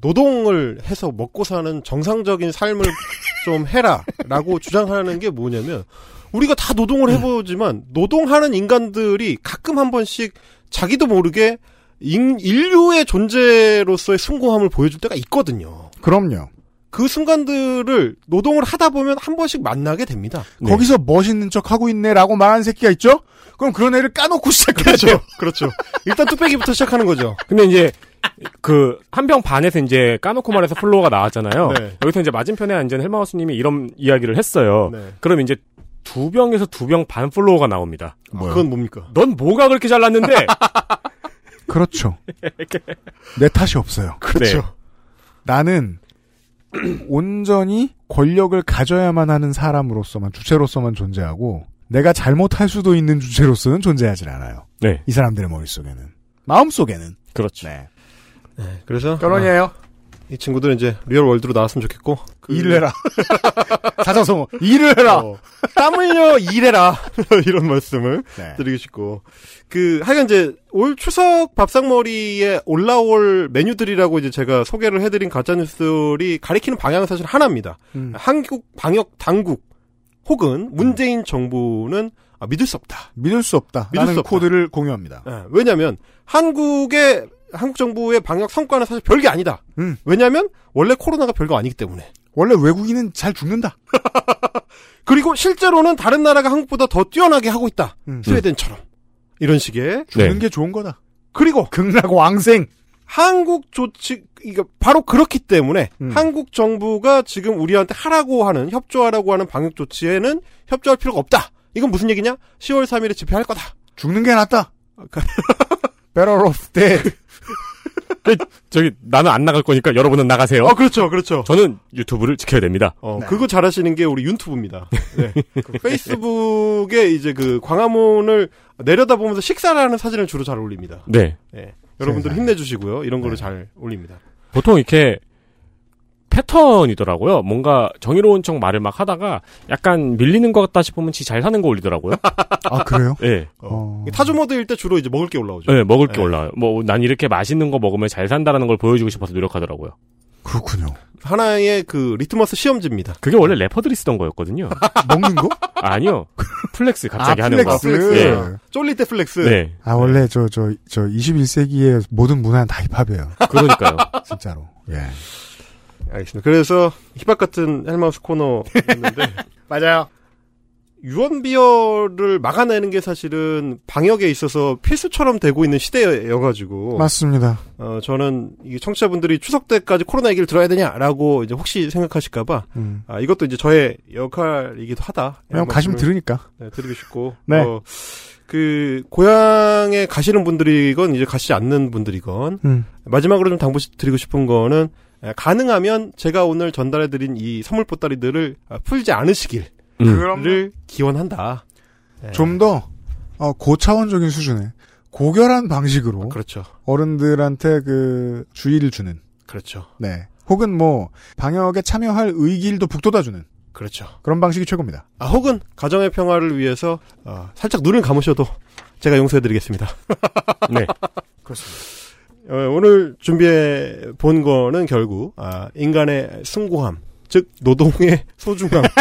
노동을 해서 먹고 사는 정상적인 삶을 <laughs> 좀 해라라고 주장하는 게 뭐냐면 우리가 다 노동을 해보지만 노동하는 인간들이 가끔 한 번씩 자기도 모르게 인, 인류의 존재로서의 숭고함을 보여줄 때가 있거든요. 그럼요. 그 순간들을 노동을 하다 보면 한 번씩 만나게 됩니다. 거기서 멋있는 척 하고 있네라고 말하는 새끼가 있죠? 그럼 그런 애를 까놓고 시작하죠. 그렇죠. 그렇죠. 일단 뚝배기부터 시작하는 거죠. 근데 이제 그 한 병 반에서 이제 까놓고 말해서 flow가 나왔잖아요. 네. 여기서 이제 맞은편에 앉은 헬마우스님이 이런 이야기를 했어요. 네. 그럼 이제 두 병에서 두 병 반 flow가 나옵니다. 그건 뭡니까? 넌 뭐가 그렇게 잘났는데? 그렇죠. <laughs> 내 탓이 없어요. 그렇죠. 네. 나는 <clears throat> 온전히 권력을 가져야만 하는 사람으로서만 주체로서만 존재하고 내가 잘못할 수도 있는 주체로서는 존재하지 않아요. 네. 이 사람들의 머릿속에는 마음속에는 그렇죠. 네. 그래서 결론이에요. 아, 이 친구들은 이제 real world로 나왔으면 좋겠고 그- 일을 해라. <laughs> 사자성어 일을 해라. 어, 땀 흘려 일해라 <laughs> 이런 말씀을 네. 드리고 싶고 그 하여간 이제 올 추석 밥상머리에 올라올 메뉴들이라고 이제 제가 소개를 해드린 가짜 뉴스들이 가리키는 방향은 사실 하나입니다. 음. 한국 방역 당국 혹은 문재인 정부는 아, 믿을 수 없다. 믿을 수 없다. 믿을 수 없다. 코드를 공유합니다. 예, 왜냐하면 한국의 한국 정부의 방역 성과는 사실 별게 아니다. 음. 왜냐하면 원래 코로나가 별거 아니기 때문에. 원래 외국인은 잘 죽는다. <laughs> 그리고 실제로는 다른 나라가 한국보다 더 뛰어나게 하고 있다. 음. 스웨덴처럼. 이런 식의. 죽는 게 좋은 거다. 그리고 극락 왕생. 한국 조치 이거 바로 그렇기 때문에 음. 한국 정부가 지금 우리한테 하라고 하는 협조하라고 하는 방역 조치에는 협조할 필요가 없다. 이건 무슨 얘기냐? 10월 3일에 집회할 거다. 죽는 게 낫다. <laughs> Better off dead. 그, 저기 나는 안 나갈 거니까 여러분은 나가세요. 어, 그렇죠, 그렇죠. 저는 유튜브를 지켜야 됩니다. 어, 그거 잘하시는 게 우리 윤튜브입니다. <laughs> 네. 그 페이스북에 이제 그 광화문을 내려다 보면서 식사를 하는 사진을 주로 잘 올립니다. 네. 네. 여러분들 힘내주시고요. 이런 거를 잘 올립니다. 보통 이렇게 패턴이더라고요. 뭔가 정의로운 척 말을 막 하다가 약간 밀리는 것 같다 싶으면 지 잘 사는 거 올리더라고요. 아 그래요? 네. 어. 타조 모드일 때 주로 이제 먹을 게 올라오죠. 네, 먹을 게 네. 올라와요. 뭐, 난 이렇게 맛있는 거 먹으면 잘 산다라는 걸 보여주고 싶어서 노력하더라고요. 그렇군요. 하나의 그 리트머스 시험지입니다. 그게 원래 래퍼들이 쓰던 거였거든요. <laughs> 먹는 거? 아니요. 플렉스 갑자기 아, 하는 flex. 거. flex. 네. 쫄릴 때 flex. 네. 아 원래 저저 저 21세기의 모든 문화는 다 힙합이에요. 그러니까요. 진짜로. 예. 알겠습니다. 그래서 힙합 같은 헬마우스 코너였는데 <laughs> 맞아요. 유언비어를 막아내는 게 사실은 방역에 있어서 필수처럼 되고 있는 시대여가지고 맞습니다. 어, 저는 이 청취자분들이 추석 때까지 코로나 얘기를 들어야 되냐라고 이제 혹시 생각하실까봐 음. 아, 이것도 이제 저의 역할이기도 하다. 그냥 가시면 들으니까. 네, 드리고 싶고 <laughs> 네. 어, 그 고향에 가시는 분들이건 이제 가시지 않는 분들이건 음. 마지막으로 좀 당부 드리고 싶은 거는 에, 가능하면 제가 오늘 전달해드린 이 선물 보따리들을 아, 풀지 않으시길 음. 를 기원한다. 네. 좀더 어, 고차원적인 수준의 고결한 방식으로 그렇죠. 어른들한테 그 주의를 주는 그렇죠. 네. 혹은 뭐 방역에 참여할 의기를 북돋아주는 그렇죠. 그런 방식이 최고입니다. 아, 혹은 가정의 평화를 위해서 어, 살짝 눈을 감으셔도 제가 용서해드리겠습니다. 네. <laughs> 그렇습니다. 어, 오늘 준비해 본 거는 결국 아, 인간의 숭고함, 즉 노동의 <laughs> 소중함이었다.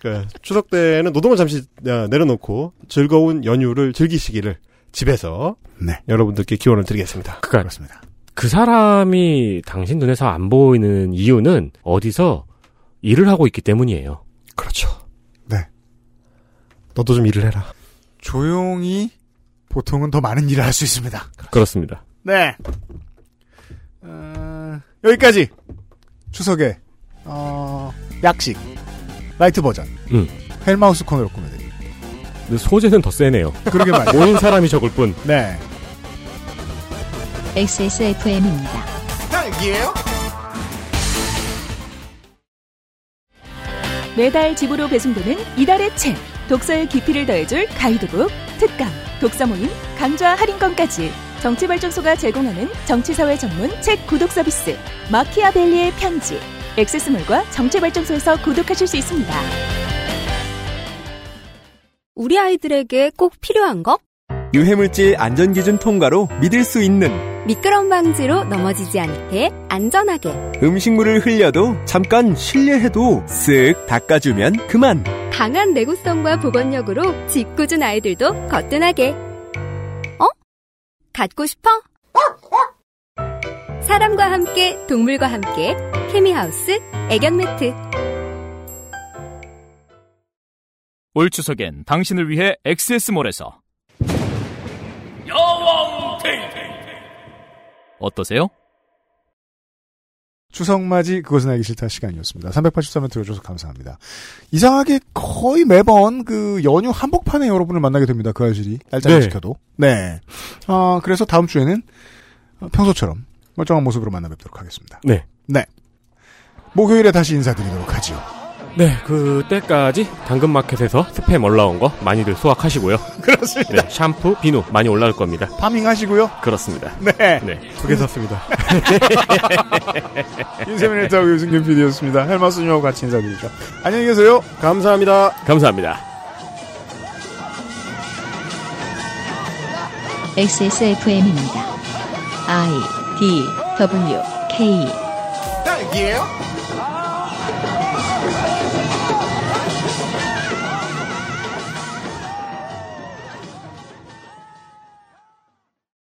그, 추석 때는 노동을 잠시 어, 내려놓고 즐거운 연휴를 즐기시기를 집에서 네. 여러분들께 기원을 드리겠습니다. 그렇습니다. 그 사람이 당신 눈에서 안 보이는 이유는 어디서 일을 하고 있기 때문이에요. 그렇죠. 네. 너도 좀 일을 해라. 조용히 보통은 더 많은 일을 할 수 있습니다. 그렇습니다. 네. 어, 여기까지 추석에 어, 약식 light 버전 음. 헬마우스 코너로 꾸며드립니다. 근데 소재는 더 세네요. 그러게 말이에요. 모인 <laughs> 사람이 적을 뿐. 네. XSFM입니다. 딸기예요? 매달 집으로 배송되는 이달의 책 독서의 깊이를 더해줄 가이드북 특강 독서 모임 강좌 할인권까지 정치발전소가 제공하는 정치사회 전문 책 구독 서비스 마키아벨리의 편지 액세스몰과 정치발전소에서 구독하실 수 있습니다. 우리 아이들에게 꼭 필요한 거? 유해물질 안전기준 통과로 믿을 수 있는 미끄럼 방지로 넘어지지 않게 안전하게 음식물을 흘려도 잠깐 실례해도 쓱 닦아주면 그만. 강한 내구성과 보건력으로 짓궂은 아이들도 거뜬하게 어? 갖고 싶어? 사람과 함께 동물과 함께 케미하우스 애견 매트 올 추석엔 당신을 위해 엑세스몰에서 야왕 테이트 어떠세요? 추석맞이 그것은 알기 싫다 시간이었습니다. 383회 들어줘서 감사합니다. 이상하게 거의 매번 그 연휴 한복판에 여러분을 만나게 됩니다. 그 알실이 날짜를 네. 지켜도. 네. 아 그래서 다음 주에는 평소처럼 멀쩡한 모습으로 만나 뵙도록 하겠습니다. 네. 네. 목요일에 다시 인사드리도록 하지요. 네, 그때까지 당근마켓에서 스팸 올라온 거 많이들 수확하시고요. <laughs> 그렇습니다. 네, 샴푸, 비누 많이 올라올 겁니다. 파밍 하시고요. 그렇습니다. 네. 네. 두 개 샀습니다. <laughs> 윤세민 일타고 유승균 PD였습니다. 헬마스님하고 같이 인사드리죠. 안녕히 계세요. 감사합니다. 감사합니다. XSFM입니다. I D W K 딸기예요?